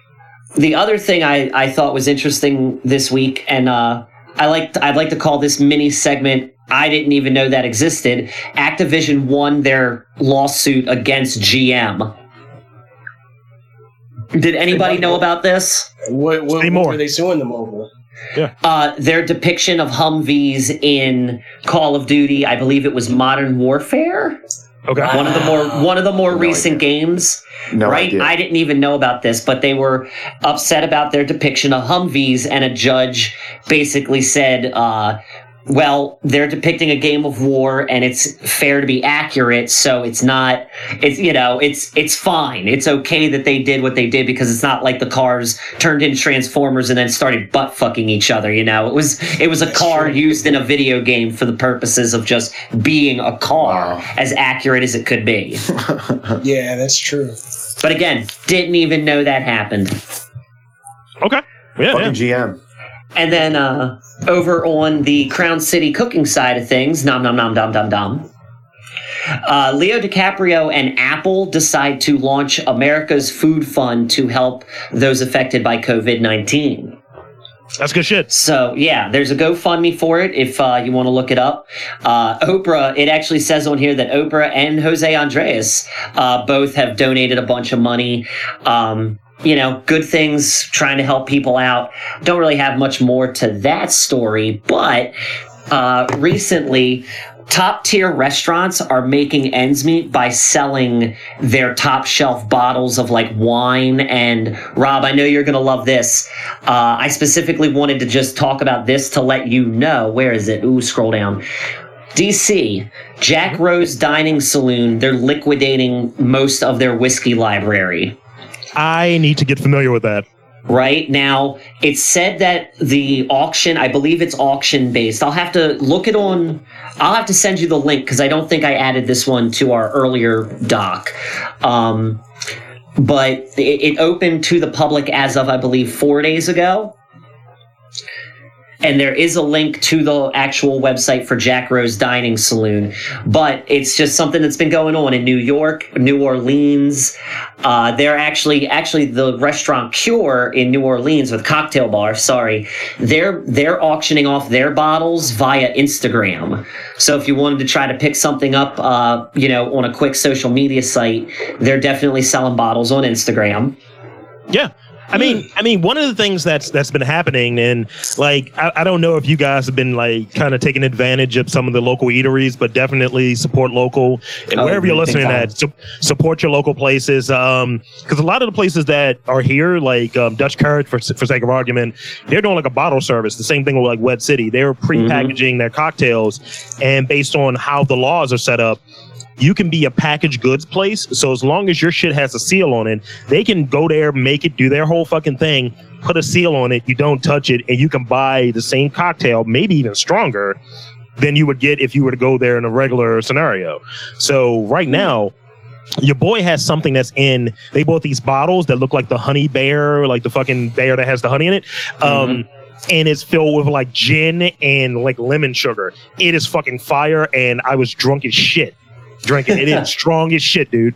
the other thing I, I thought was interesting this week and uh, I like I'd like to call this mini segment I didn't even know that existed Activision won their lawsuit against GM did anybody know about this What, what, Say what more. were they suing them over? uh, their depiction of Humvees in Call of Duty. I believe it was Modern Warfare, Okay. one of the more one of the more No recent idea. games. no right? idea. I didn't even know about this, but they were upset about their depiction of Humvees, and a judge basically said. Uh, well, they're depicting a game of war, and it's fair to be accurate. So it's not, it's you know, it's it's fine. It's okay that they did what they did because it's not like the cars turned into transformers and then started butt fucking each other. You know, it was it was a car used in a video game for the purposes of just being a car, Wow. as accurate as it could be. [LAUGHS] Yeah, that's true. But again, didn't even know that happened. Okay. Yeah. Fucking yeah. GM. And then uh, over on the Crown City cooking side of things, nom nom nom dum dum dum. Uh, Leo DiCaprio and Apple decide to launch America's Food Fund to help those affected by COVID 19. That's good shit. So yeah, there's a GoFundMe for it if uh, you want to look it up. Uh, Oprah, it actually says on here that Oprah and Jose Andres uh, both have donated a bunch of money. Um, you know, good things, trying to help people out. Don't really have much more to that story, but uh, recently top tier restaurants are making ends meet by selling their top shelf bottles of like wine. And Rob, I know you're going to love this. Uh, I specifically wanted to just talk about this to let you know. Where is it? Ooh, scroll down. DC, Jack Rose Dining Saloon, they're liquidating most of their whiskey library I need to get familiar with that. right now it's said that the auction i believe it's auction based. I'll have to look it on i'll have to send you the link because i don't think i added this one to our earlier doc. Um, but it, it opened to the public as of i believe four days ago and there is a link to the actual website for Jack Rose Dining Saloon. But it's just something that's been going on in New York, New Orleans. Uh, they're actually actually the restaurant Cure in New Orleans with cocktail bar. Sorry, they're they're auctioning off their bottles via Instagram. So if you wanted to try to pick something up, uh, you know, on a quick social media site, they're definitely selling bottles on Instagram. Yeah. I mean, I mean, one of the things that's that's been happening, and like, I, I don't know if you guys have been like kind of taking advantage of some of the local eateries, but definitely support local and Oh, wherever you're listening at. Su- support your local places, um, because a lot of the places that are here, like um, Dutch Courage, for for sake of argument, they're doing like a bottle service. The same thing with like Wed City, they're pre-packaging their cocktails, and based on how the laws are set up, you can be a packaged goods place. So as long as your shit has a seal on it, they can go there, make it, do their whole fucking thing, put a seal on it, you don't touch it, and you can buy the same cocktail, maybe even stronger than you would get if you were to go there in a regular scenario. So right now, your boy has something that's in they bought these bottles that look like the honey bear, like the fucking bear that has the honey in it. Um and it's filled with like gin and like lemon sugar. It is fucking fire, and I was drunk as shit drinking. It is [LAUGHS] strong as shit, dude.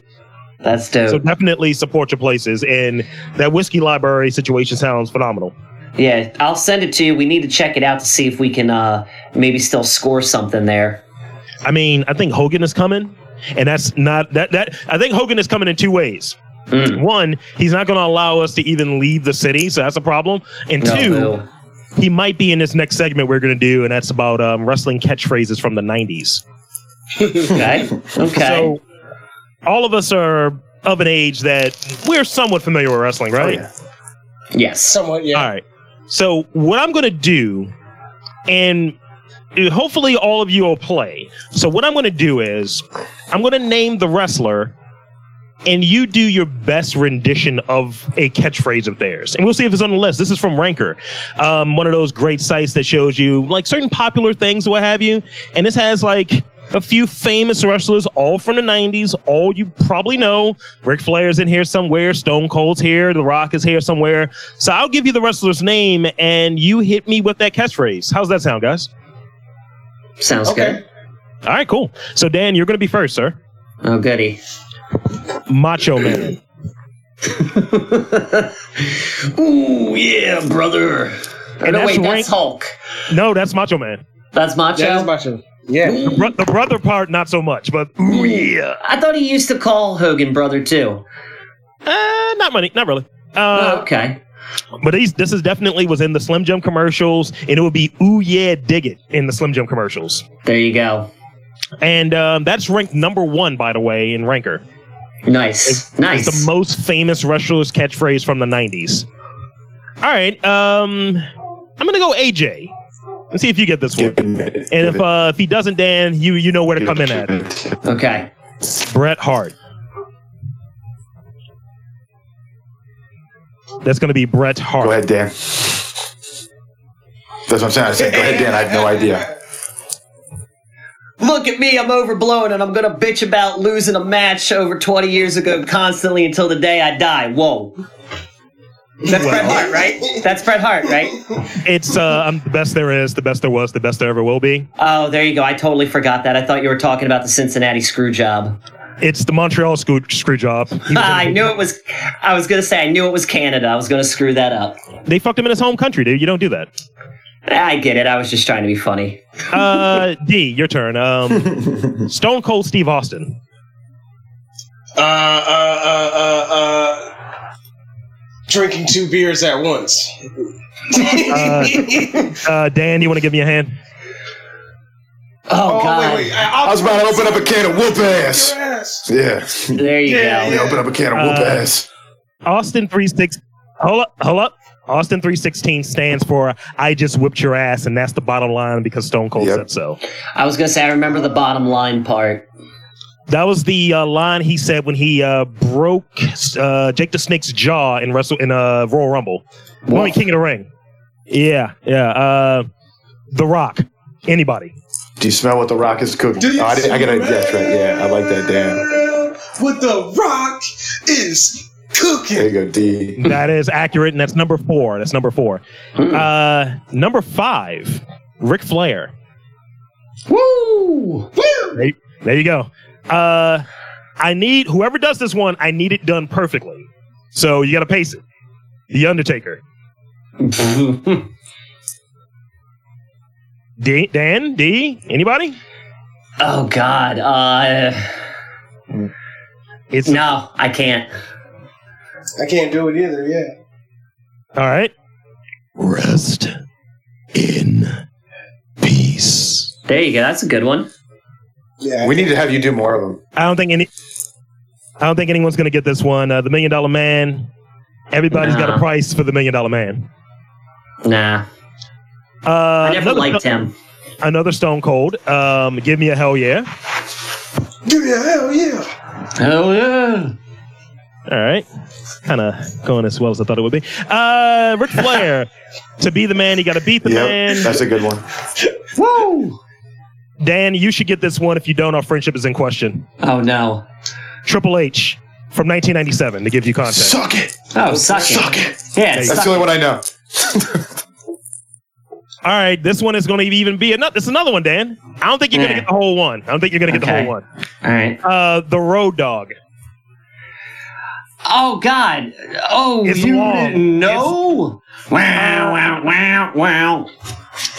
That's dope. So definitely support your places, and that whiskey library situation sounds phenomenal. Yeah, I'll send it to you. We need to check it out to see if we can uh, maybe still score something there. I mean, I think Hogan is coming, and that's not that that. I think Hogan is coming in two ways. Mm. One, he's not going to allow us to even leave the city, so that's a problem. And No, two, no. he might be in this next segment we're going to do, and that's about um, wrestling catchphrases from the '90s. Okay. Okay. So, all of us are of an age that we're somewhat familiar with wrestling, Oh, right? yeah. yes. Somewhat, yeah. All right. So what I'm going to do, and uh, hopefully all of you will play. So what I'm going to do is I'm going to name the wrestler, and you do your best rendition of a catchphrase of theirs, and we'll see if it's on the list. This is from Ranker, um, one of those great sites that shows you like certain popular things, what have you, and this has like. A few famous wrestlers, all from the 90s, all you probably know. Ric Flair's in here somewhere, Stone Cold's here, The Rock is here somewhere. So I'll give you the wrestler's name and you hit me with that catchphrase. How's that sound, guys? Sounds Okay. All right, cool. So Dan, you're going to be first, sir. good. Oh, goody. Macho Man. [LAUGHS] Ooh, yeah, brother. And no, that's wait, rank- that's Hulk. No, that's Macho Man. That's Macho. That is macho. Yeah. The, bro- the brother part, not so much, but ooh, yeah. I thought he used to call Hogan brother too. Uh, not money, not really. Oh, Uh, okay. but these, this is definitely was in the Slim Jim commercials, and it would be ooh yeah, dig it in the Slim Jim commercials. There you go. And um, that's ranked number one, by the way, in Ranker. Nice. It's, nice. It's the most famous wrestler's catchphrase from the 90s. All right. Um, I'm going to go AJ. Let's see if you get this one. Give And if uh, if he doesn't, Dan, you you know where to come in at. okay. Bret Hart. That's going to be Bret Hart. Go ahead, Dan. That's what I'm saying. I said, go ahead, Dan. I have no idea. Look at me, I'm overblown and I'm gonna bitch about losing a match over 20 years ago constantly until the day I die. Whoa. That's Bret Hart, right? That's Bret Hart, right? It's uh, I'm the best there is, the best there was, the best there ever will be. Oh, there you go. I totally forgot that. I thought you were talking about the Cincinnati screw job. It's the Montreal screw, screw job. [LAUGHS] He was in- I knew it was. I was gonna say I knew it was Canada. I was gonna screw that up. They fucked him in his home country, dude. You don't do that. I get it. I was just trying to be funny. Uh, [LAUGHS] D, your turn. Um, Stone Cold Steve Austin. Uh, uh, uh, uh, uh, drinking two beers at once. Uh, [LAUGHS] Uh, Dan, you want to give me a hand? Oh, oh, God. wait, wait. I was about to open up a can of whoop ass. Your ass. Yeah. There you Yeah, go. Yeah, open up a can of whoop Uh, ass. Austin three six. Hold up, hold up. Austin three sixteen stands for I just whipped your ass, and that's the bottom line because Stone Cold Yep. said so. I was gonna say I remember the bottom line part. That was the uh, line he said when he uh, broke uh, Jake the Snake's jaw in Wrestle in uh, Royal Rumble. Well, King of the Ring. Yeah, yeah. Uh, the Rock. Anybody? Do you smell what the rock is cooking? Do you Oh, I, did, I gotta. That's right. Yeah, I like that. Damn. What the rock is cooking. There you go, D. That is accurate, and that's number four. That's number four. Hmm. Uh, number five, Ric Flair. Woo! There, there you go. Uh, I need whoever does this one. I need it done perfectly. So you got to pace it. The Undertaker. [LAUGHS] D, Dan, D, anybody? oh God. Uh, It's no, I can't. I can't do it either. Yeah. all right. Rest in peace. There you go. That's a good one. Yeah. We need to have you do more of them. I don't think any. I don't think anyone's going to get this one. Uh, the Million Dollar Man. Everybody's got a price for the Million Dollar Man. Nah, Uh, I never another, liked him. another Stone Cold. Um, give me a hell yeah. Give me a hell yeah. Hell yeah! All right. Kind of going as well as I thought it would be. Uh, Ric Flair. [LAUGHS] to be the man, you got to beat the Yep, man. that's a good one. [LAUGHS] Woo! Dan, you should get this one if you don't. Our friendship is in question. Oh no! Triple H from 1997 to give you context. Suck it. Oh, suck it! Suck it. Yeah, That's suck That's the only one I know. [LAUGHS] All right, this one is going to even be another. This is another one, Dan. I don't think you're going Yeah. to get the whole one. I don't think you're going to get Okay. the whole one. All right. Uh, the Road Dog. Oh God! Oh, It's you long. didn't know? Wow! Wow! Wow! Wow!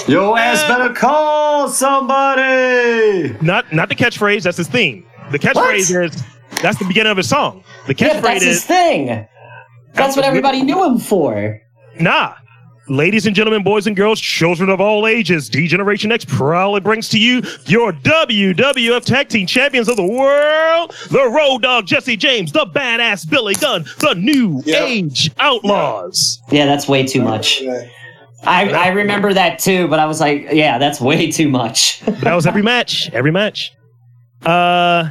Your uh, ass better call somebody. Not not the catchphrase. That's his theme. The catchphrase is that's the beginning of his song. The Yeah, but catchphrase that's his thing. That's what everybody knew him for. nah. Ladies and gentlemen, boys and girls, children of all ages, D Generation X proudly brings to you your WWF Tag Team Champions of the World, the Road Dog Jesse James, the Badass Billy Gunn, the New Yep. Age Outlaws. Yeah, that's way too much. I, I remember that too, but I was like, yeah, that's way too much. [LAUGHS] But that was every match, every match. Uh,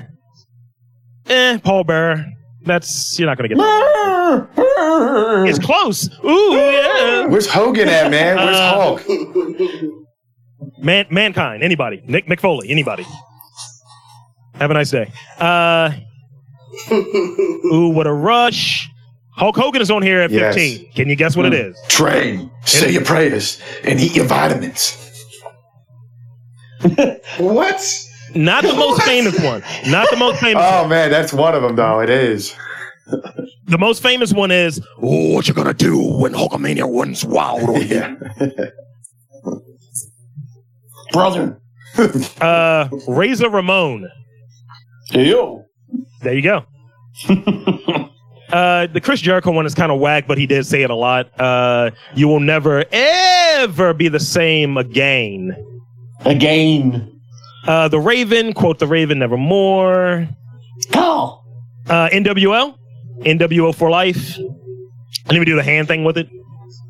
eh, Paul Bearer. That's you're not gonna get. That. It's close. Ooh, yeah. Where's Hogan at, man? Where's Uh, Hulk? [LAUGHS] Man, mankind. Anybody? Nick McFoley. Anybody? Have a nice day. Uh, [LAUGHS] ooh, what a rush. Hulk Hogan is on here at Yes. 15. Can you guess what it is? Train, say your prayers, and eat your vitamins. [LAUGHS] What? Not the most famous one. Not the most famous. Oh man, that's one of them though. It is. The most famous one is, oh, what you gonna do when Hulkamania runs wild on you? [LAUGHS] Brother. [LAUGHS] Uh, Razor Ramon. Yo. There you go. Uh, the Chris Jericho one is kind of whack, but he did say it a lot. Uh, you will never, ever be the same again. Again. Uh, the Raven, quote the Raven, nevermore. Call. Uh, NWL, NWO for life. Let me do the hand thing with it.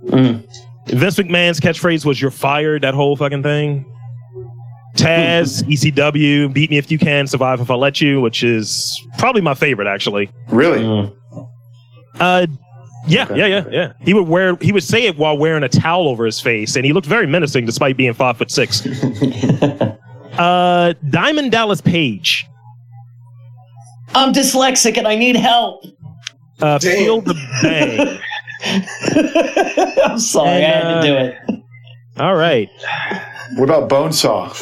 Mm. Vince McMahon's catchphrase was "You're fired." That whole fucking thing. Taz, ECW, beat me if you can, survive if I let you, which is probably my favorite actually. Really? Mm. Uh, yeah, Okay. yeah, yeah, yeah. He would wear, he would say it while wearing a towel over his face, and he looked very menacing despite being five foot six. [LAUGHS] Uh, Diamond Dallas Page, I'm dyslexic and I need help. uh, Damn. feel the bang. [LAUGHS] I'm sorry, I had to do it. All right, What about Bonesaw?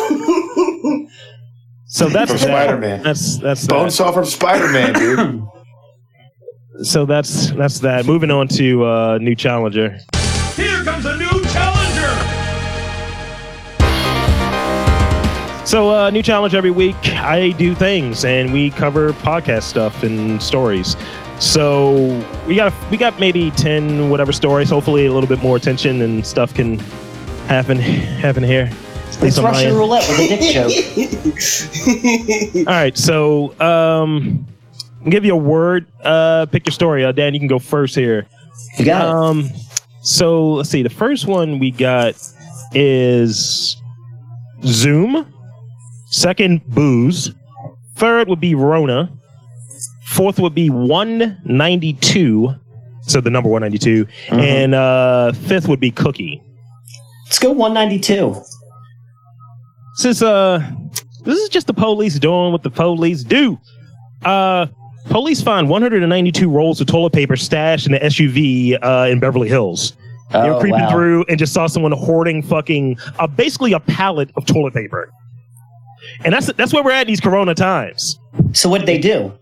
So that's From that. Spider-Man. That's that's that. Bonesaw from Spider-Man, dude. [LAUGHS] So that's that's that. Moving on to uh, new challenger. Here comes a new challenger! So uh, new challenge every week. I do things and we cover podcast stuff and stories. So we got we got maybe ten whatever stories. Hopefully a little bit more attention and stuff can happen happen here. It's Russian end. roulette with a dick joke. [LAUGHS] All right, so um, I'll give you a word. Uh, pick your story. Uh, Dan, you can go first here. You got it. Um, so let's see. The first one we got is Zoom. Second, booze. Third would be Rona. Fourth would be 192. So the number 192. And uh, fifth would be Cookie. Let's go 192. This is uh this is just the police doing what the police do. Uh police find 192 rolls of toilet paper stashed in the SUV uh, in Beverly Hills. they were Oh, creeping wow. through and just saw someone hoarding fucking uh, basically a pallet of toilet paper. And that's that's where we're at in these corona times. So what did they do?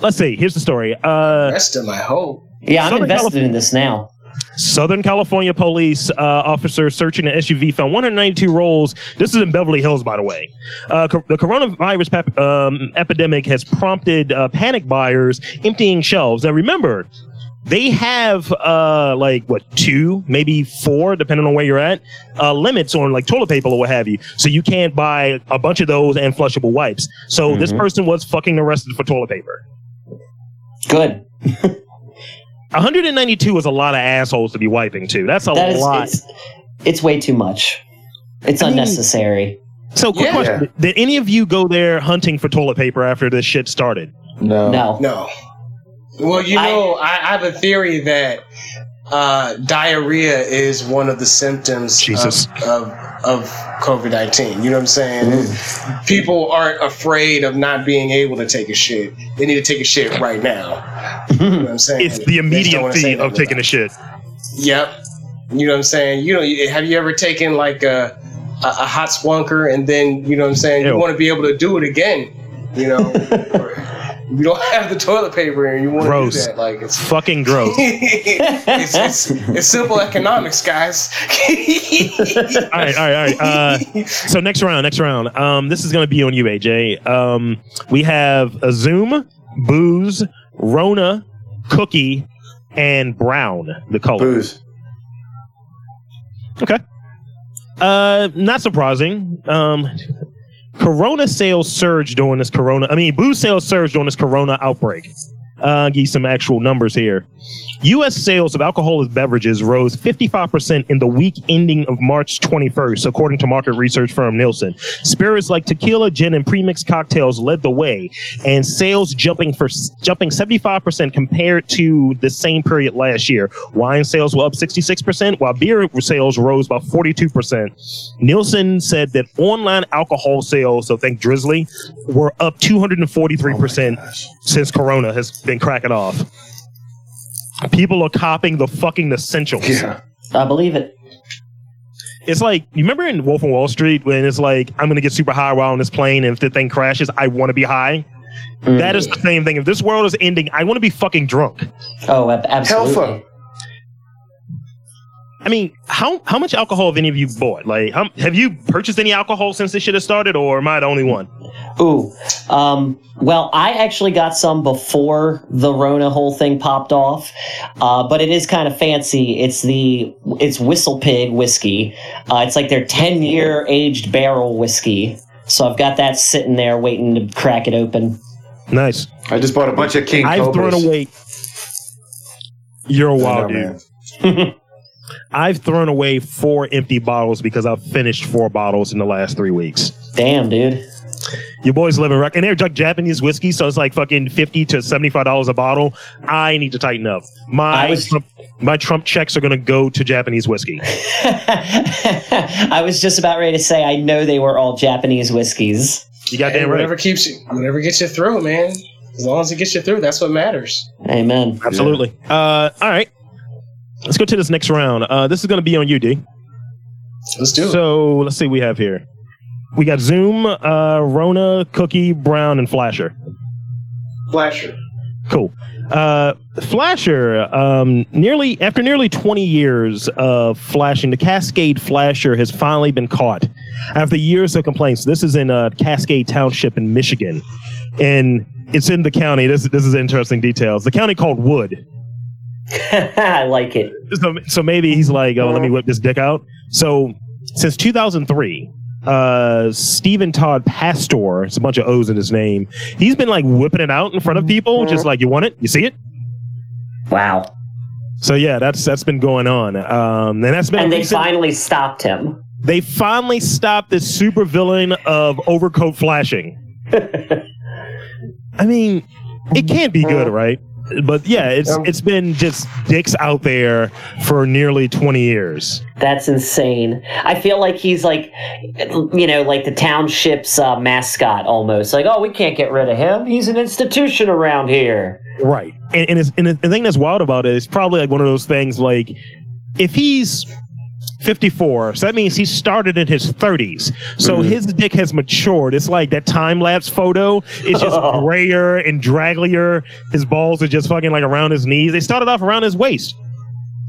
Let's see. Here's the story. Uh, Rest of my hope. Yeah, I'm Southern invested Calif- in this now. Southern California police uh, officer searching an SUV found 192 rolls. This is in Beverly Hills, by the way. Uh, co- the coronavirus pap- um, epidemic has prompted uh, panic buyers emptying shelves. Now, remember, they have uh, like what two, maybe four, depending on where you're at, uh, limits on like toilet paper or what have you. So you can't buy a bunch of those and flushable wipes. So this Mhm. person was fucking arrested for toilet paper. Good. [LAUGHS] 192 is a lot of assholes to be wiping too. That's a That is lot. it's, it's way too much. It's I mean- unnecessary. So, quick Yeah. question: Did any of you go there hunting for toilet paper after this shit started? No. No. No. Well, you know, I, I have a theory that uh, diarrhea is one of the symptoms Jesus. of, of, of COVID 19. You know what I'm saying? Mm. People aren't afraid of not being able to take a shit. They need to take a shit right now. You know what I'm saying? It's the immediacy of taking about a shit. Yep. You know what I'm saying? You know, have you ever taken like a, a, a hot splunker and then, you know what I'm saying? Ew. You want to be able to do it again, you know? [LAUGHS] Or you don't have the toilet paper and you want to do that. Like, it's Fucking gross. [LAUGHS] it's, it's, it's simple economics, guys. [LAUGHS] all right, all right, all right. Uh, so next round, next round. Um, this is going to be on you, AJ. Um, we have a Zoom, booze, Rona, cookie, and brown. The color. Booze. Okay. Uh, not surprising. Um, Corona sales surged during this Corona. I mean, booze sales surged during this Corona outbreak. Uh, give you some actual numbers here. U.S. sales of alcoholic beverages rose 55% in the week ending of March 21st, according to market research firm Nielsen. Spirits like tequila, gin, and premixed cocktails led the way, and sales jumping for jumping 75% compared to the same period last year. Wine sales were up 66%, while beer sales rose by 42%. Nielsen said that online alcohol sales, so think Drizly, were up 243% since Corona has been cracking off. People are copying the fucking essentials. Yeah. I believe it. It's like you remember in Wolf of Wall Street when it's like I'm gonna get super high while on this plane, and if the thing crashes, I want to be high. Mm. That is the same thing. If this world is ending, I want to be fucking drunk. Oh, absolutely. Helpful. I mean, how how much alcohol have any of you bought? Like, how, have you purchased any alcohol since this shit has started, or am I the only one? Ooh. Um, well, I actually got some before the Rona whole thing popped off, uh, but it is kind of fancy. It's the it's WhistlePig whiskey. Uh, it's like their ten year aged barrel whiskey. So I've got that sitting there waiting to crack it open. Nice. I just bought a bunch of King I've Cobras. thrown away. You're a I know, wild dude. [LAUGHS] man. I've thrown away four empty bottles because I've finished four bottles in the last three weeks. Damn, dude. Your boys live in rec, and they're like Japanese whiskey, so it's like fucking fifty to seventy five dollars a bottle. I need to tighten up. My I was- Trump, my Trump checks are gonna go to Japanese whiskey. [LAUGHS] I was just about ready to say I know they were all Japanese whiskeys. You got Hey, damn whatever keeps you, whatever gets you through, man. As long as it gets you through, that's what matters. Amen. Absolutely. Uh, all right. Let's go to this next round. Uh, this is gonna be on you, D. Let's do it. So let's see what we have here. we got Zoom, uh, Rona, Cookie, Brown, and Flasher. Flasher. Cool. Uh, Flasher, um, nearly after nearly 20 years of flashing, the Cascade Flasher has finally been caught after years of complaints. This is in uh, Cascade Township in Michigan, and it's in the county. This this is interesting details. The county called Wood. [LAUGHS] I like it. So, so maybe he's like, oh, let me whip this dick out. So since 2003, uh, Stephen Todd Pastoor, it's a bunch of O's in his name. He's been like whipping it out in front of people, just like, you want it? You see it? Wow. So yeah, that's that's been going on, um, and that's been. And they recent- finally stopped him. they finally stopped this super villain of overcoat flashing. [LAUGHS] I mean, it can't be good, right? But yeah, it's Um, it's been just dicks out there for nearly twenty years. That's insane. I feel like he's like, you know, like the township's uh, mascot almost. Like, oh, we can't get rid of him. He's an institution around here. Right. And and, it's, and the thing that's wild about it is probably like one of those things like if he's 54, so that means he started in his 30s. So his dick has matured. It's like that time lapse photo. It's just [LAUGHS] grayer and dragglier. His balls are just fucking like around his knees. They started off around his waist.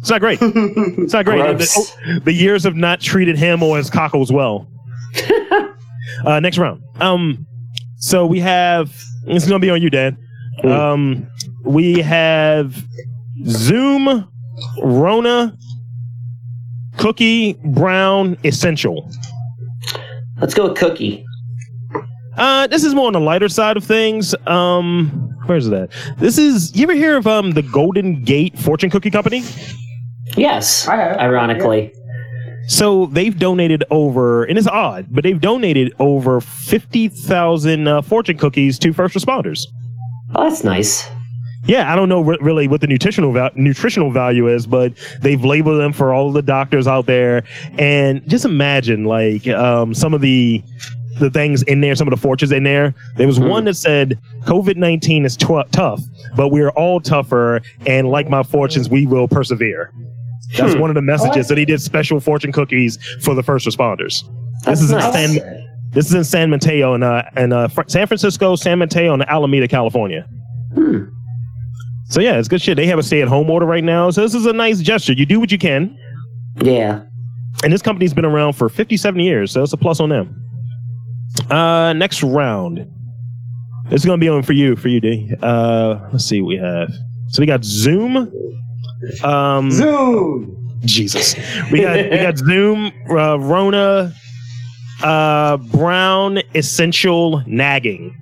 It's not great. It's not great. The, the years have not treated him or his cockles well. [LAUGHS] uh, next round. Um, so we have. It's gonna be on you, Dann. Um, we have Zoom, Rona, Cookie, Brown, Essential. Let's go with Cookie. Uh, this is more on the lighter side of things. Um, where's that? This is. You ever hear of um the Golden Gate Fortune Cookie Company? Yes. I have. Ironically. So they've donated over, and it's odd, but they've donated over fifty thousand uh, fortune cookies to first responders. Oh, that's nice. Yeah, I don't know re- really what the nutritional val- nutritional value is, but they've labeled them for all the doctors out there. And just imagine, like, um, some of the the things in there, some of the fortunes in there. There was one that said COVID nineteen is tw- tough, but we're all tougher, and like my fortunes, we will persevere. That's one of the messages that he did special fortune cookies for the first responders. That's this is in nice. San, this is in San Mateo and uh, and uh, San Francisco, San Mateo, and Alameda, California. Hmm. So yeah, it's good shit. They have a stay-at-home order right now, so this is a nice gesture. You do what you can, Yeah. and this company's been around for 57 years, so it's a plus on them. Uh, next round. This is gonna be on for you, for you, D. Uh, let's see what we have. So we got Zoom. Um, Zoom. Jesus. We got we got [LAUGHS] Zoom, uh, Rona, uh, Brown, Essential, Nagging.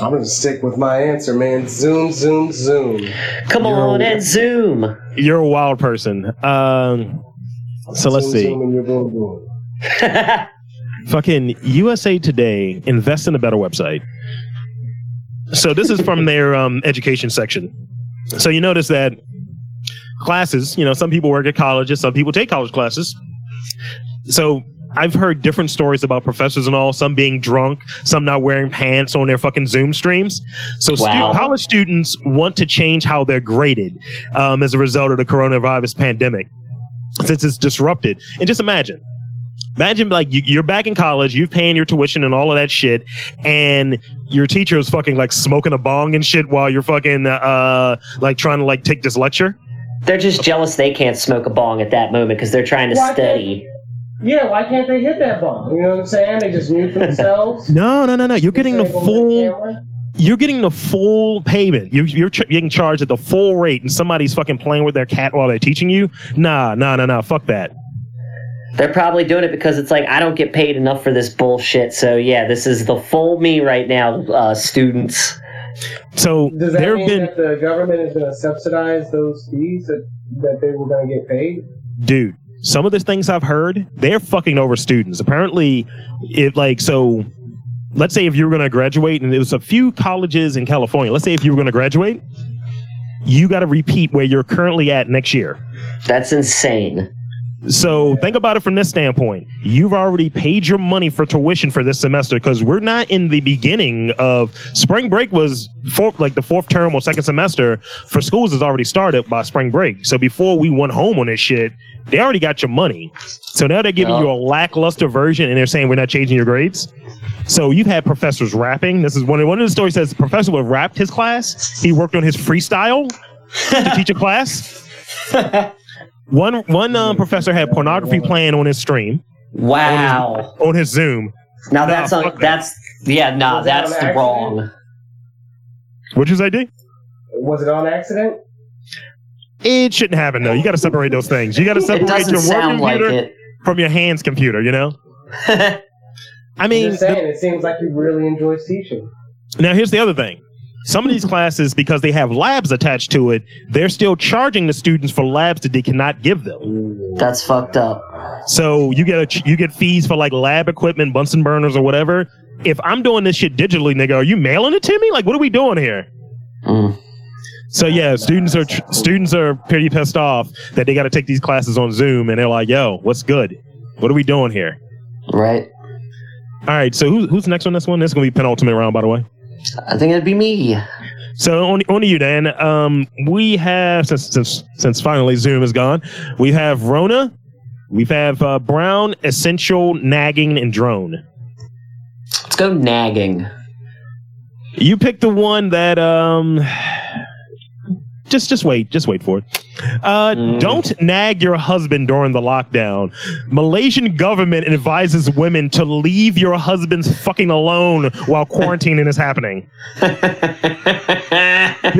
I'm gonna stick with my answer, man. Zoom, zoom, zoom. Come You're on a- and zoom. You're a wild person. Um, so let's see. Zoom and you're boom, boom. [LAUGHS] Fucking USA Today invest in a better website. So this is from their [LAUGHS] um, education section. So you notice that classes, you know, some people work at colleges, some people take college classes. So I've heard different stories about professors and all, some being drunk, some not wearing pants on their fucking Zoom streams. So stu- Wow. college students want to change how they're graded um, as a result of the coronavirus pandemic since it's disrupted. And just imagine, imagine like you, you're back in college, you're paying your tuition and all of that shit, and your teacher is fucking like smoking a bong and shit while you're fucking uh like trying to like take this lecture. They're just jealous they can't smoke a bong at that moment because they're trying to Why can't- study. Yeah, why can't they hit that bomb? You know what I'm saying? They just mute themselves. [LAUGHS] No, no, no, no. You're getting the full. You're getting the full payment. You're, you're ch- getting charged at the full rate, and somebody's fucking playing with their cat while they're teaching you. Nah, nah, nah, nah. Fuck that. They're probably doing it because it's like I don't get paid enough for this bullshit. So yeah, this is the full me right now, uh, students. So Does that there have mean been, that the government is going to subsidize those fees that, that they were going to get paid? dude. Some of the things I've heard, they're fucking over students. Apparently, it like so. Let's say if you were going to graduate, and there was a few colleges in California. Let's say if you were going to graduate, you got to repeat where you're currently at next year. That's insane. So think about it from this standpoint. You've already paid your money for tuition for this semester because we're not in the beginning of spring break was fourth, like the fourth term or second semester for schools has already started by spring break. So before we went home on this shit, they already got your money. So now they're giving Yeah. you a lackluster version and they're saying we're not changing your grades. So you've had professors rapping. This is one, one of the stories says the professor would rapped his class. He worked on his freestyle to teach a class. [LAUGHS] One one um, professor had pornography playing on his stream Wow. on his Zoom. Now Nah, that's fuck un- that. that's yeah, nah, Was that's the wrong. What'd you say, D? Was it on accident? It shouldn't happen though. You got to separate those things. You got [LAUGHS] to separate your work sound like computer from your hands computer. You know. [LAUGHS] I I'm mean, just saying, it seems like you really enjoy teaching. now here's the other thing. Some of these classes, because they have labs attached to it, they're still charging the students for labs that they cannot give them. That's fucked up. So you get a, you get fees for like lab equipment, Bunsen burners, or whatever. If I'm doing this shit digitally, nigga, are you mailing it to me? Like, what are we doing here? Mm. So yeah, students are tr- students are pretty pissed off that they got to take these classes on Zoom, and they're like, "Yo, what's good? What are we doing here?" Right. All right, so who's who's next on this one? This is gonna be penultimate round, by the way. I think it'd be me. So on on to you, Dann. Um, we have since since since finally Zoom is gone, we have Rona, we have uh, Brown, Essential, Nagging, and Drone. Let's go nagging. You pick the one that um. [SIGHS] Just, just wait, just wait for it. Uh, Mm. Don't nag your husband during the lockdown. Malaysian government advises women to leave your husband's fucking alone while quarantining is happening. This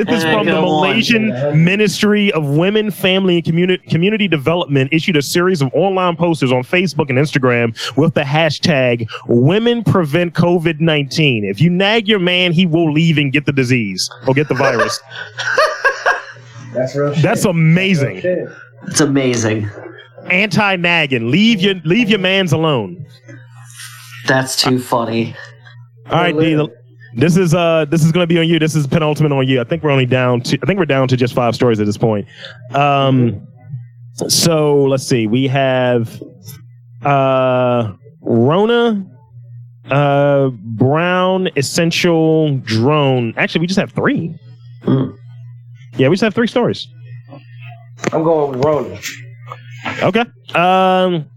is from the Go on. Malaysian Ministry of Women, Family, and Communi- Community Development issued a series of online posters on Facebook and Instagram with the hashtag Women Prevent COVID 19. If you nag your man, he will leave and get the disease or get the virus. [LAUGHS] That's real shit. That's Real amazing. It's amazing. Anti nagging. Leave your leave your mans alone. That's too funny. All right, D, this is uh this is gonna be on you. This is penultimate on you. I think we're only down to I think we're down to just five stories at this point. Um so let's see. We have uh Rona, uh Brown, Essential, Drone. Actually, we just have three. Hmm. Yeah, we just have three stories. I'm going with Ronan. Okay. Um,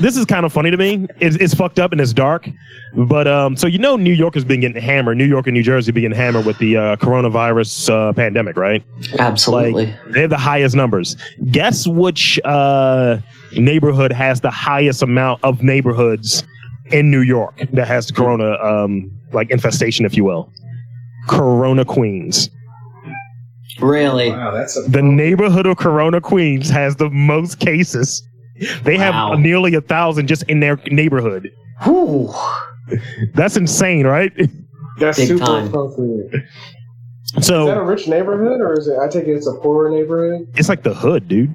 this is kind of funny to me. It's, it's fucked up and it's dark, but um, so you know, New York has been getting hammered. New York and New Jersey being hammered with the uh, coronavirus uh, pandemic, right? Absolutely. They have the highest numbers. Guess which uh, neighborhood has the highest amount of neighborhoods in New York that has the corona um, like infestation, if you will? Corona Queens. Really. Wow, that's a The neighborhood of Corona Queens has the most cases. They Wow. have nearly a thousand just in their neighborhood. Whew. That's insane, right? that's Big super time. appropriate. Is that a rich neighborhood or is it? I take it it's a poorer neighborhood. it's like the hood, dude.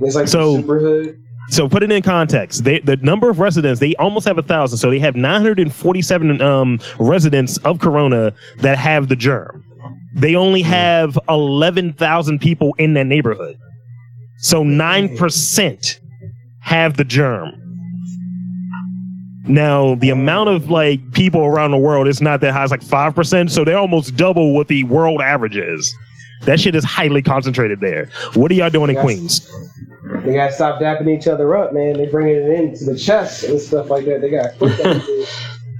It's like So- the super hood. So put it in context. They, the number of residents, they almost have a thousand. So they have 947 um, residents of Corona that have the germ. They only have 11,000 people in that neighborhood. So 9% have the germ. Now, the amount of like people around the world is not that high. It's like 5%. So they're almost double what the world average is. That shit is highly concentrated there. What are y'all doing in Queens? They gotta stop dapping each other up, man. They bringing it into the chest and stuff like that. They gotta quit that shit.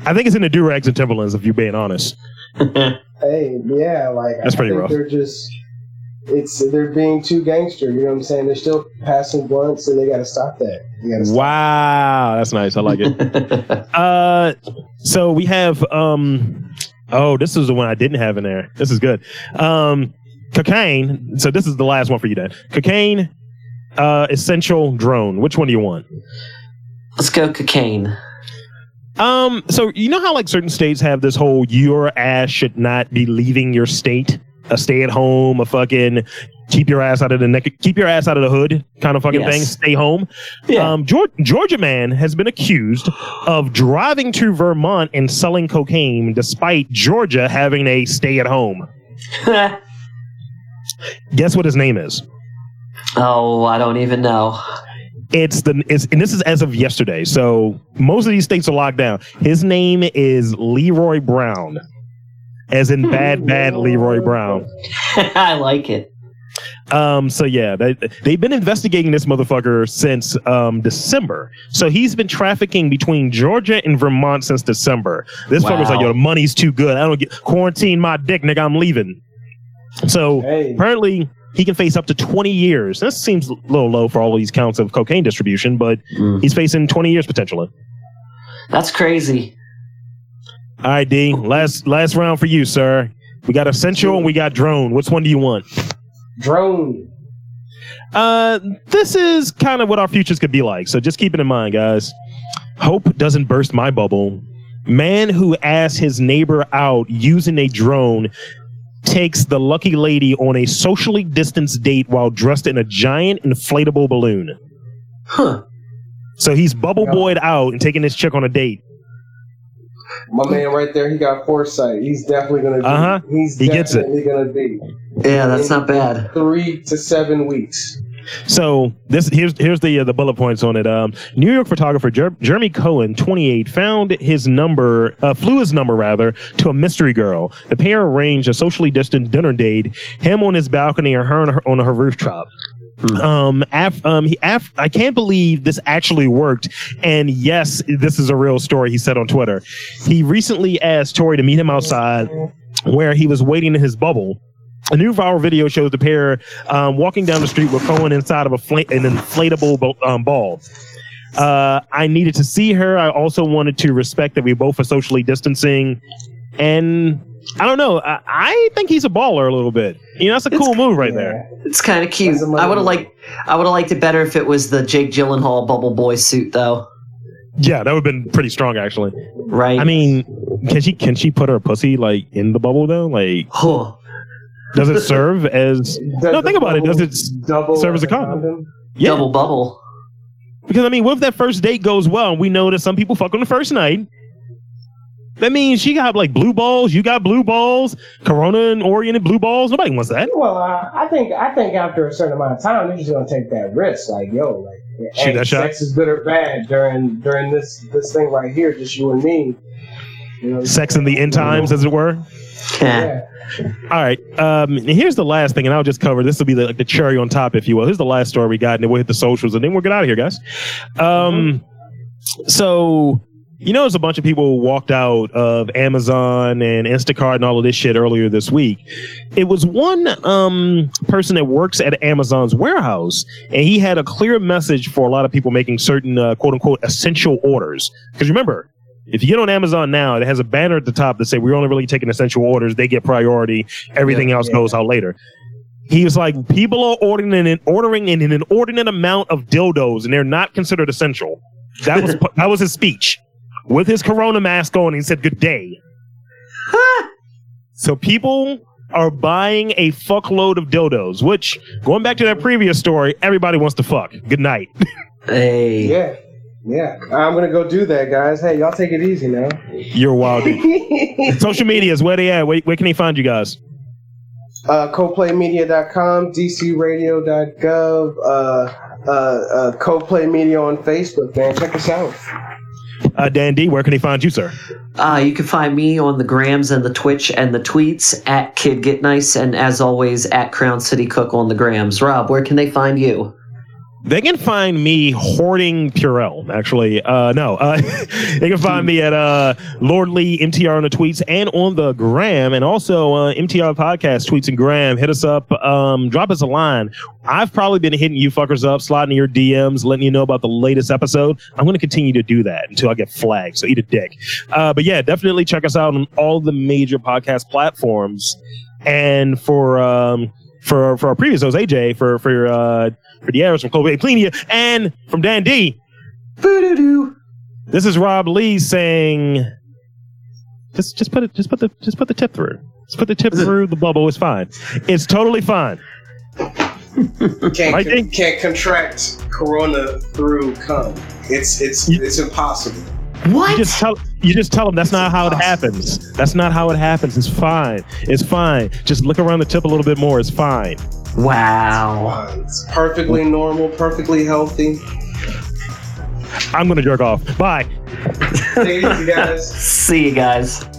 I think it's in the Durags and Timberlands, if you're being honest. [LAUGHS] Hey, yeah, like That's I pretty think rough. They're just it's they're being too gangster. You know what I'm saying? They're still passing blunts, and they got to stop that. They got to stop. Wow, that's nice. I like it. [LAUGHS] uh, so we have um, oh, this is the one I didn't have in there. This is good. Um, cocaine. So this is the last one for you, Dann. Cocaine, uh, essential drone. Which one do you want? Let's go cocaine. Um, so you know how like certain states have this whole your ass should not be leaving your state, a stay at home, a fucking keep your ass out of the neck, keep your ass out of the hood kind of fucking Yes. thing. Stay home. Yeah. Um, Georgia, Georgia man has been accused of driving to Vermont and selling cocaine, despite Georgia having a stay at home. [LAUGHS] Guess what his name is? oh, I don't even know. It's the it's and this is as of yesterday. So most of these states are locked down. His name is Leroy Brown, as in bad bad Leroy Brown. [LAUGHS] I like it. Um, so yeah, they, they've been investigating this motherfucker since um, December. So he's been trafficking between Georgia and Vermont since December. This Wow. fucker's like, yo, the money's too good. I don't get quarantine my dick, nigga. I'm leaving. So Hey. apparently he can face up to 20 years. This seems a little low for all these counts of cocaine distribution, but Mm. he's facing 20 years potentially. That's crazy. All right, D. Last last round for you, sir. We got essential and we got drone. Which one do you want? Drone. Uh, this is kind of what our futures could be like. So just keep it in mind, guys. Hope doesn't burst my bubble. Man who asked his neighbor out using a drone takes the lucky lady on a socially distanced date while dressed in a giant inflatable balloon. Huh. So he's bubble boyed out and taking this chick on a date. My man right there, he got foresight. He's definitely gonna be. Uh-huh. He's He gets it. definitely gonna be Yeah, that's not bad. three to seven weeks. So this here's here's the uh, the bullet points on it. Um, New York photographer Jer- Jeremy Cohen, 28, found his number, uh, flew his number rather, to a mystery girl. The pair arranged a socially distant dinner date. Him on his balcony, or her on her, on her rooftop. Hmm. Um, af, um, he, af, I can't believe this actually worked. And yes, this is a real story. He said on Twitter. He recently asked Tori to meet him outside, where he was waiting in his bubble. A new viral video shows the pair um, walking down the street with Cohen inside of a fla- an inflatable bo- um, ball. Uh, I needed to see her. I also wanted to respect that we both are socially distancing, and I don't know. I, I think he's a baller a little bit. You know, that's a It's- cool move right Yeah. there. It's kind of cute. That's a I would have liked. I would have liked it better if it was the Jake Gyllenhaal Bubble Boy suit, though. Yeah, that would have been pretty strong actually. Right? I mean, can she can she put her pussy like in the bubble though? Like, huh. Does it [LAUGHS] serve as Does no? Think about it. Does it double serve as a a condom? yeah? double bubble. Because I mean, what if that first date goes well and we know that some people fuck on the first night? That means she got like blue balls, you got blue balls, Corona and oriented blue balls. Nobody wants that. Well, uh, I think I think after a certain amount of time, they're just gonna take that risk. Like, yo, like, hey, that shot. sex is good or bad during during this this thing right here, just you and me. You know, Sex in the end times, as it were. Yeah. All right. Um, here's the last thing, and I'll just cover this will be the, like the cherry on top, if you will. Here's the last story we got, and then we'll hit the socials, and then we'll get out of here, guys. Um, so you know, there's a bunch of people walked out of Amazon and Instacart and all of this shit earlier this week. It was one um person that works at Amazon's warehouse, and he had a clear message for a lot of people making certain uh, quote unquote essential orders. Because remember, if you get on Amazon now, it has a banner at the top that say we're only really taking essential orders. They get priority. Everything Yeah, else yeah. goes out later. He was like, people are ordering in, ordering in an inordinate amount of dildos, and they're not considered essential. That was [LAUGHS] that was his speech with his Corona mask on. He said, "Good day." [LAUGHS] so people are buying a fuckload of dildos. Which, going back to that previous story, everybody wants to fuck. Good night. [LAUGHS] Hey. Yeah. Yeah. I'm gonna go do that, guys. Hey, y'all take it easy now. You're wild. dude. [LAUGHS] Social medias, where they at? Where, where can they find you guys? uh, coplaymedia.com, dcradio.gov, uh, uh, uh, CoPlay Media on Facebook, man. Check us out. Uh, Dann D, where can they find you, sir? Uh, you can find me on the grams and the Twitch and the tweets at Kid Get Nice, and as always at Crown City Cook on the grams. Rob, where can they find you? They can find me hoarding Purell. Actually, uh, no, uh, [LAUGHS] they can find me at uh, Lord Lee MTR on the tweets and on the gram, and also uh, MTR podcast tweets and gram. Hit us up, um, drop us a line. I've probably been hitting you fuckers up, sliding your DMs, letting you know about the latest episode. I'm going to continue to do that until I get flagged. So eat a dick. Uh, but yeah, definitely check us out on all the major podcast platforms. And for um, for for our previous host AJ, for for uh, for Dearyes from CoPlay Media, and from Dann D. Boo-doo-doo. This is Rob Lee saying, just just put it, just put the just put the tip through. Just put the tip through the bubble. It's fine. It's totally fine. [LAUGHS] Can't I con- can't contract corona through cum. It's it's You- it's impossible. What? You just tell you just tell them that's not how it happens. That's not how it happens. It's fine. It's fine. Just look around the tip a little bit more. It's fine. wow. Uh, It's perfectly normal, perfectly healthy. I'm gonna jerk off. Bye. Take it easy, guys. [LAUGHS] See you guys. [LAUGHS]